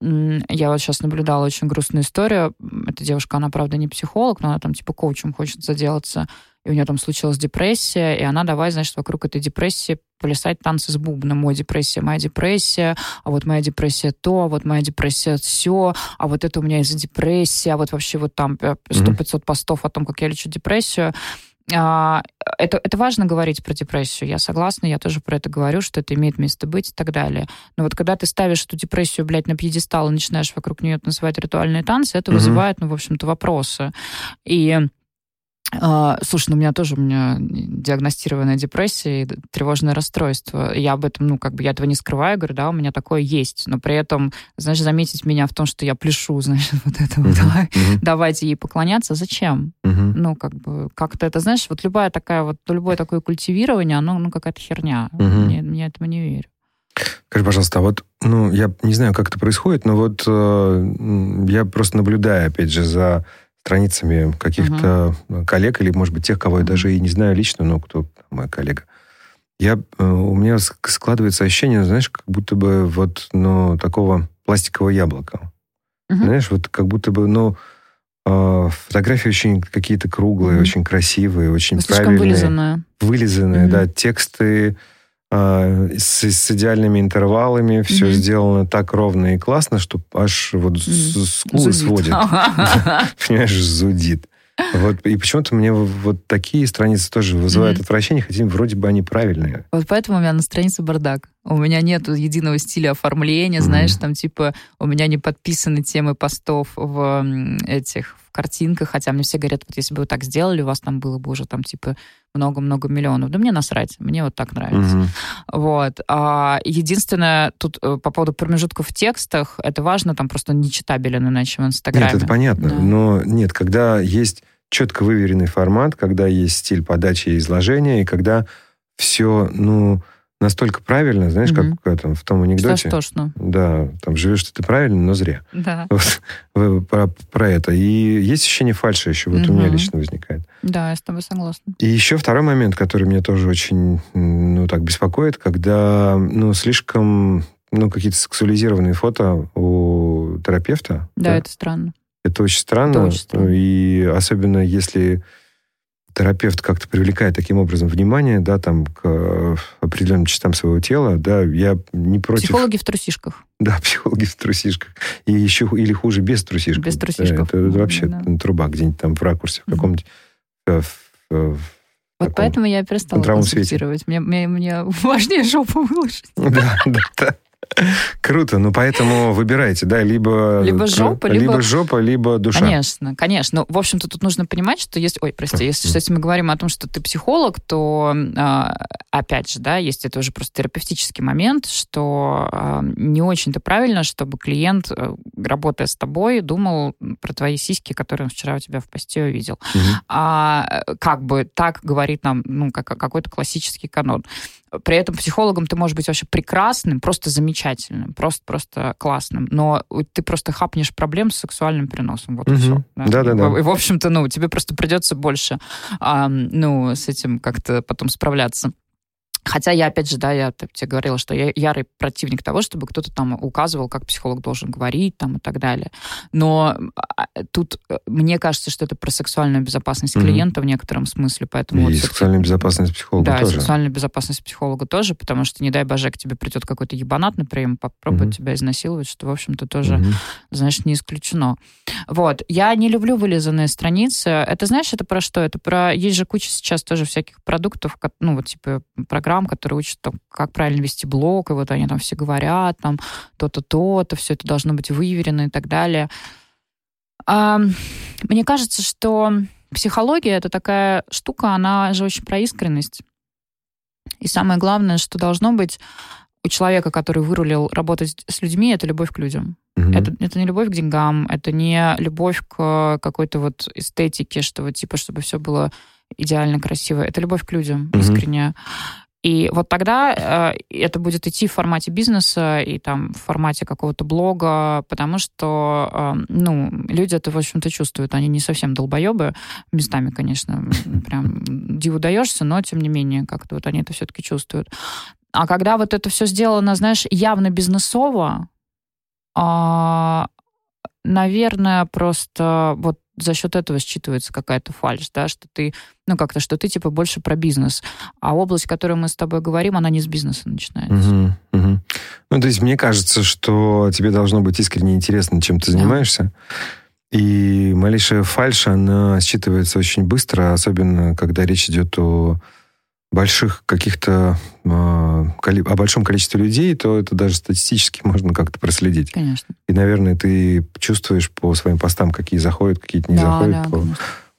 Я вот сейчас наблюдала очень грустную историю. Эта девушка, она, правда, не психолог, но она там типа коучем хочет заделаться. И у нее там случилась депрессия, и она давай, значит, вокруг этой депрессии плясать танцы с бубном. Мой депрессия, моя депрессия, а вот моя депрессия то, а вот моя депрессия все, а вот это у меня из-за депрессии, а вот вообще вот там 100-500 mm-hmm. постов о том, как я лечу депрессию. А, это, это важно говорить про депрессию, я согласна, я тоже про это говорю, что это имеет место быть и так далее. Но вот когда ты ставишь эту депрессию, блядь, на пьедестал и начинаешь вокруг нее называть ритуальные танцы, это угу. вызывает, ну, в общем-то, вопросы. И слушай, ну у меня тоже у меня диагностированная депрессия и тревожное расстройство. Я об этом, ну, как бы я этого не скрываю, говорю, да, у меня такое есть. Но при этом, знаешь, заметить меня в том, что я пляшу, значит, вот это вот, давай, давайте ей поклоняться, зачем? Ну, как бы, как-то это, знаешь, вот любая такая вот, любое такое культивирование, оно, ну, какая-то херня. Мне, мне этому не верю. Скажи, пожалуйста, а вот, ну, я не знаю, как это происходит, но вот э, я просто наблюдаю, опять же, за страницами каких-то угу. коллег или, может быть, тех, кого я даже и не знаю лично, но кто мой коллега. Я, э, у меня складывается ощущение, знаешь, как будто бы вот, ну, такого пластикового яблока. Угу. Знаешь, вот как будто бы, ну, фотографии очень какие-то круглые, угу. очень красивые, очень Слишком правильные. вылизанные. Вылизанные, угу. да, тексты а, с, с идеальными интервалами, все mm-hmm. сделано так ровно и классно, что аж вот mm-hmm. скулы зудит. сводит. Понимаешь, зудит. Вот, и почему-то мне вот такие страницы тоже вызывают mm-hmm. отвращение, хотя вроде бы они правильные. Вот поэтому у меня на странице бардак. У меня нет единого стиля оформления, mm-hmm. знаешь, там типа у меня не подписаны темы постов в этих в картинках, хотя мне все говорят, вот если бы вы так сделали, у вас там было бы уже там типа много-много миллионов. Да мне насрать, мне вот так нравится. Угу. Вот. А единственное, тут э, по поводу промежутков в текстах, это важно, там просто не читабелен иначе в Инстаграме. Нет, это понятно. Да. Но нет, когда есть четко выверенный формат, когда есть стиль подачи и изложения, и когда все, ну, настолько правильно, знаешь, mm-hmm. как там, в том анекдоте. Что тошно. Да, там живешь ты правильно, но зря. Да. Вот, про, про это. И есть ощущение фальши еще, вот mm-hmm. у меня лично возникает. Да, я с тобой согласна. И еще второй момент, который меня тоже очень, ну, так беспокоит, когда, ну, слишком, ну, какие-то сексуализированные фото у терапевта. Да, да? это странно. Это очень странно. Это очень странно. И особенно если терапевт как-то привлекает таким образом внимание, да, там, к э, определенным частям своего тела, да, я не против... Психологи в трусишках. Да, психологи в трусишках. И еще, или хуже, без трусишек. Без трусишков. Это, это вообще да. труба где-нибудь там в ракурсе, в каком-нибудь... Э, в, в, вот поэтому я перестала консультировать. Мне, мне, мне важнее жопу выложить. Да, да, да. Круто, ну поэтому выбирайте, да, либо... Либо жопа, либо... Либо жопа, либо душа. Конечно, конечно. Ну, в общем-то, тут нужно понимать, что есть... Ой, прости, если, если мы говорим о том, что ты психолог, то, а, опять же, да, есть это уже просто терапевтический момент, что а, не очень-то правильно, чтобы клиент, э, работая с тобой, думал про твои сиськи, которые он вчера у тебя в посте увидел. Угу. А как бы так говорит нам, ну, как, какой-то классический канон. При этом психологом ты можешь быть вообще прекрасным, просто замечательным, просто, просто классным, но ты просто хапнешь проблем с сексуальным переносом. Вот угу. и все. Да, да, да. И, в общем-то, ну, тебе просто придется больше, а, ну, с этим как-то потом справляться. Хотя я, опять же, да, я тебе говорила, что я ярый противник того, чтобы кто-то там указывал, как психолог должен говорить там и так далее. Но а, тут э, мне кажется, что это про сексуальную безопасность mm-hmm. клиента в некотором смысле, поэтому... И вот сексуальную безопасность психолога да, тоже. Да, сексуальную безопасность психолога тоже, потому что, не дай боже, к тебе придет какой-то ебанат на прием, попробует mm-hmm. тебя изнасиловать, что, в общем-то, тоже, mm-hmm. знаешь, не исключено. Вот. Я не люблю вылизанные страницы. Это, знаешь, это про что? Это про... Есть же куча сейчас тоже всяких продуктов, ну, вот, типа, программ, программ, которые учат, там, как правильно вести блог, и вот они там все говорят, там, то-то, то-то, все это должно быть выверено и так далее. А, мне кажется, что психология — это такая штука, она же очень про искренность. И самое главное, что должно быть у человека, который вырулил работать с людьми, это любовь к людям. Угу. Это, это не любовь к деньгам, это не любовь к какой-то вот эстетике, что вот типа, чтобы все было идеально красиво. Это любовь к людям, угу. искренняя. И вот тогда э, это будет идти в формате бизнеса и там в формате какого-то блога, потому что, э, ну, люди это, в общем-то, чувствуют. Они не совсем долбоебы, местами, конечно, прям диву даешься, но, тем не менее, как-то вот они это все-таки чувствуют. А когда вот это все сделано, знаешь, явно бизнесово, э, наверное, просто вот за счет этого считывается какая-то фальш, да, что ты, ну как-то, что ты типа больше про бизнес, а область, о которой мы с тобой говорим, она не с бизнеса начинается. Угу, угу. Ну, то есть мне кажется, что тебе должно быть искренне интересно, чем ты занимаешься. Да. И малейшая фальш, она считывается очень быстро, особенно когда речь идет о больших каких-то э, о большом количестве людей, то это даже статистически можно как-то проследить. Конечно. И, наверное, ты чувствуешь по своим постам, какие заходят, какие-то не да, заходят, да,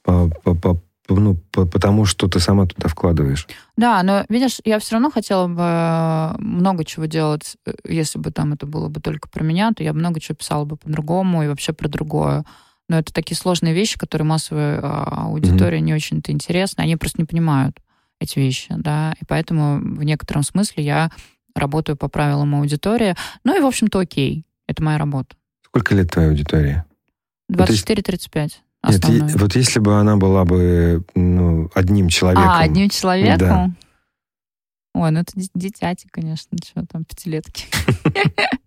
по, по, по, по, ну, по, потому что ты сама туда вкладываешь. Да, но видишь, я все равно хотела бы э, много чего делать, э, если бы там это было бы только про меня, то я много чего писала бы по-другому и вообще про другое. Но это такие сложные вещи, которые массовой а, аудитории mm-hmm. не очень-то интересны, они просто не понимают эти вещи, да, и поэтому в некотором смысле я работаю по правилам аудитории. Ну и, в общем-то, окей, это моя работа. Сколько лет твоей аудитории? 24-35. Нет, вот если бы она была бы ну, одним человеком. А, одним человеком? Да. Ой, ну это дитяти, конечно, что там, пятилетки.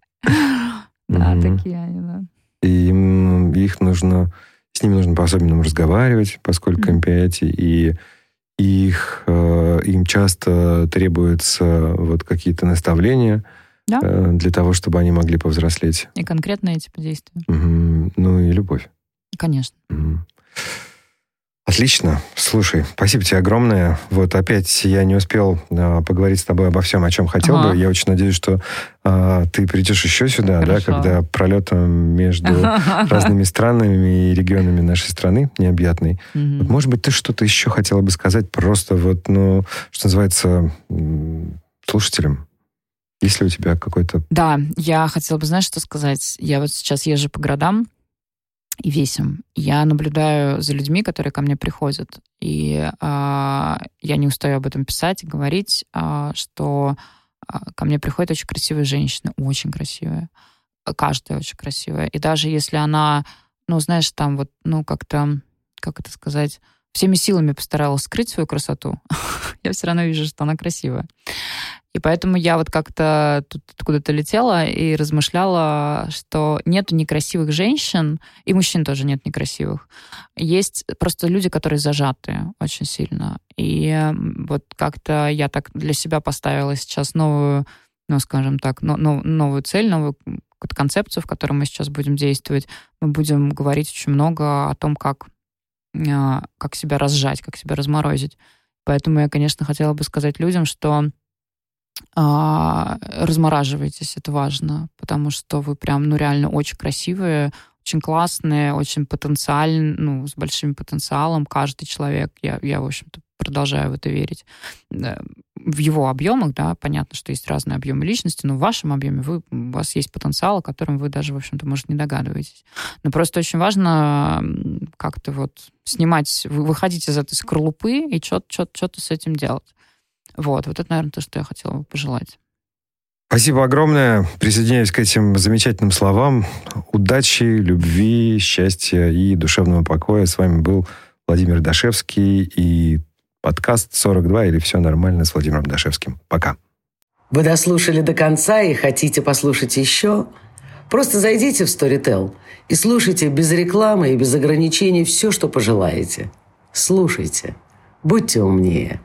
Да, такие они, да. И им, их нужно, с ними нужно по-особенному разговаривать, поскольку им 5, и их, э, им часто требуются вот какие-то наставления да? Э, для того, чтобы они могли повзрослеть. И конкретные типы действия. Угу. Ну и любовь. Конечно. Угу. Отлично. Слушай, спасибо тебе огромное. Вот опять я не успел а, поговорить с тобой обо всем, о чем хотел ага. бы. Я очень надеюсь, что а, ты придешь еще сюда, Хорошо. да, когда пролетом между разными странами и регионами нашей страны необъятной. Угу. Вот, может быть, ты что-то еще хотела бы сказать просто вот, ну, что называется, слушателям? Есть ли у тебя какой-то... Да, я хотела бы, знаешь, что сказать? Я вот сейчас езжу по городам, и весим. Я наблюдаю за людьми, которые ко мне приходят, и а, я не устаю об этом писать и говорить, а, что а, ко мне приходят очень красивые женщины, очень красивые, каждая очень красивая. И даже если она, ну, знаешь, там вот, ну, как-то, как это сказать, всеми силами постаралась скрыть свою красоту, я все равно вижу, что она красивая. И поэтому я вот как-то тут куда-то летела и размышляла, что нету некрасивых женщин, и мужчин тоже нет некрасивых. Есть просто люди, которые зажаты очень сильно. И вот как-то я так для себя поставила сейчас новую, ну, скажем так, но, но, новую цель, новую концепцию, в которой мы сейчас будем действовать. Мы будем говорить очень много о том, как, а, как себя разжать, как себя разморозить. Поэтому я, конечно, хотела бы сказать людям, что а, размораживайтесь, это важно, потому что вы прям, ну, реально очень красивые, очень классные, очень потенциальные, ну, с большим потенциалом каждый человек. Я, я в общем-то, продолжаю в это верить. В его объемах, да, понятно, что есть разные объемы личности, но в вашем объеме вы, у вас есть потенциал, о котором вы даже, в общем-то, может, не догадываетесь. Но просто очень важно как-то вот снимать, выходить из этой скорлупы и что-то с этим делать. Вот, вот это, наверное, то, что я хотела бы пожелать. Спасибо огромное. Присоединяюсь к этим замечательным словам. Удачи, любви, счастья и душевного покоя. С вами был Владимир Дашевский и подкаст 42 или «Все нормально» с Владимиром Дашевским. Пока. Вы дослушали до конца и хотите послушать еще? Просто зайдите в Storytel и слушайте без рекламы и без ограничений все, что пожелаете. Слушайте. Будьте умнее.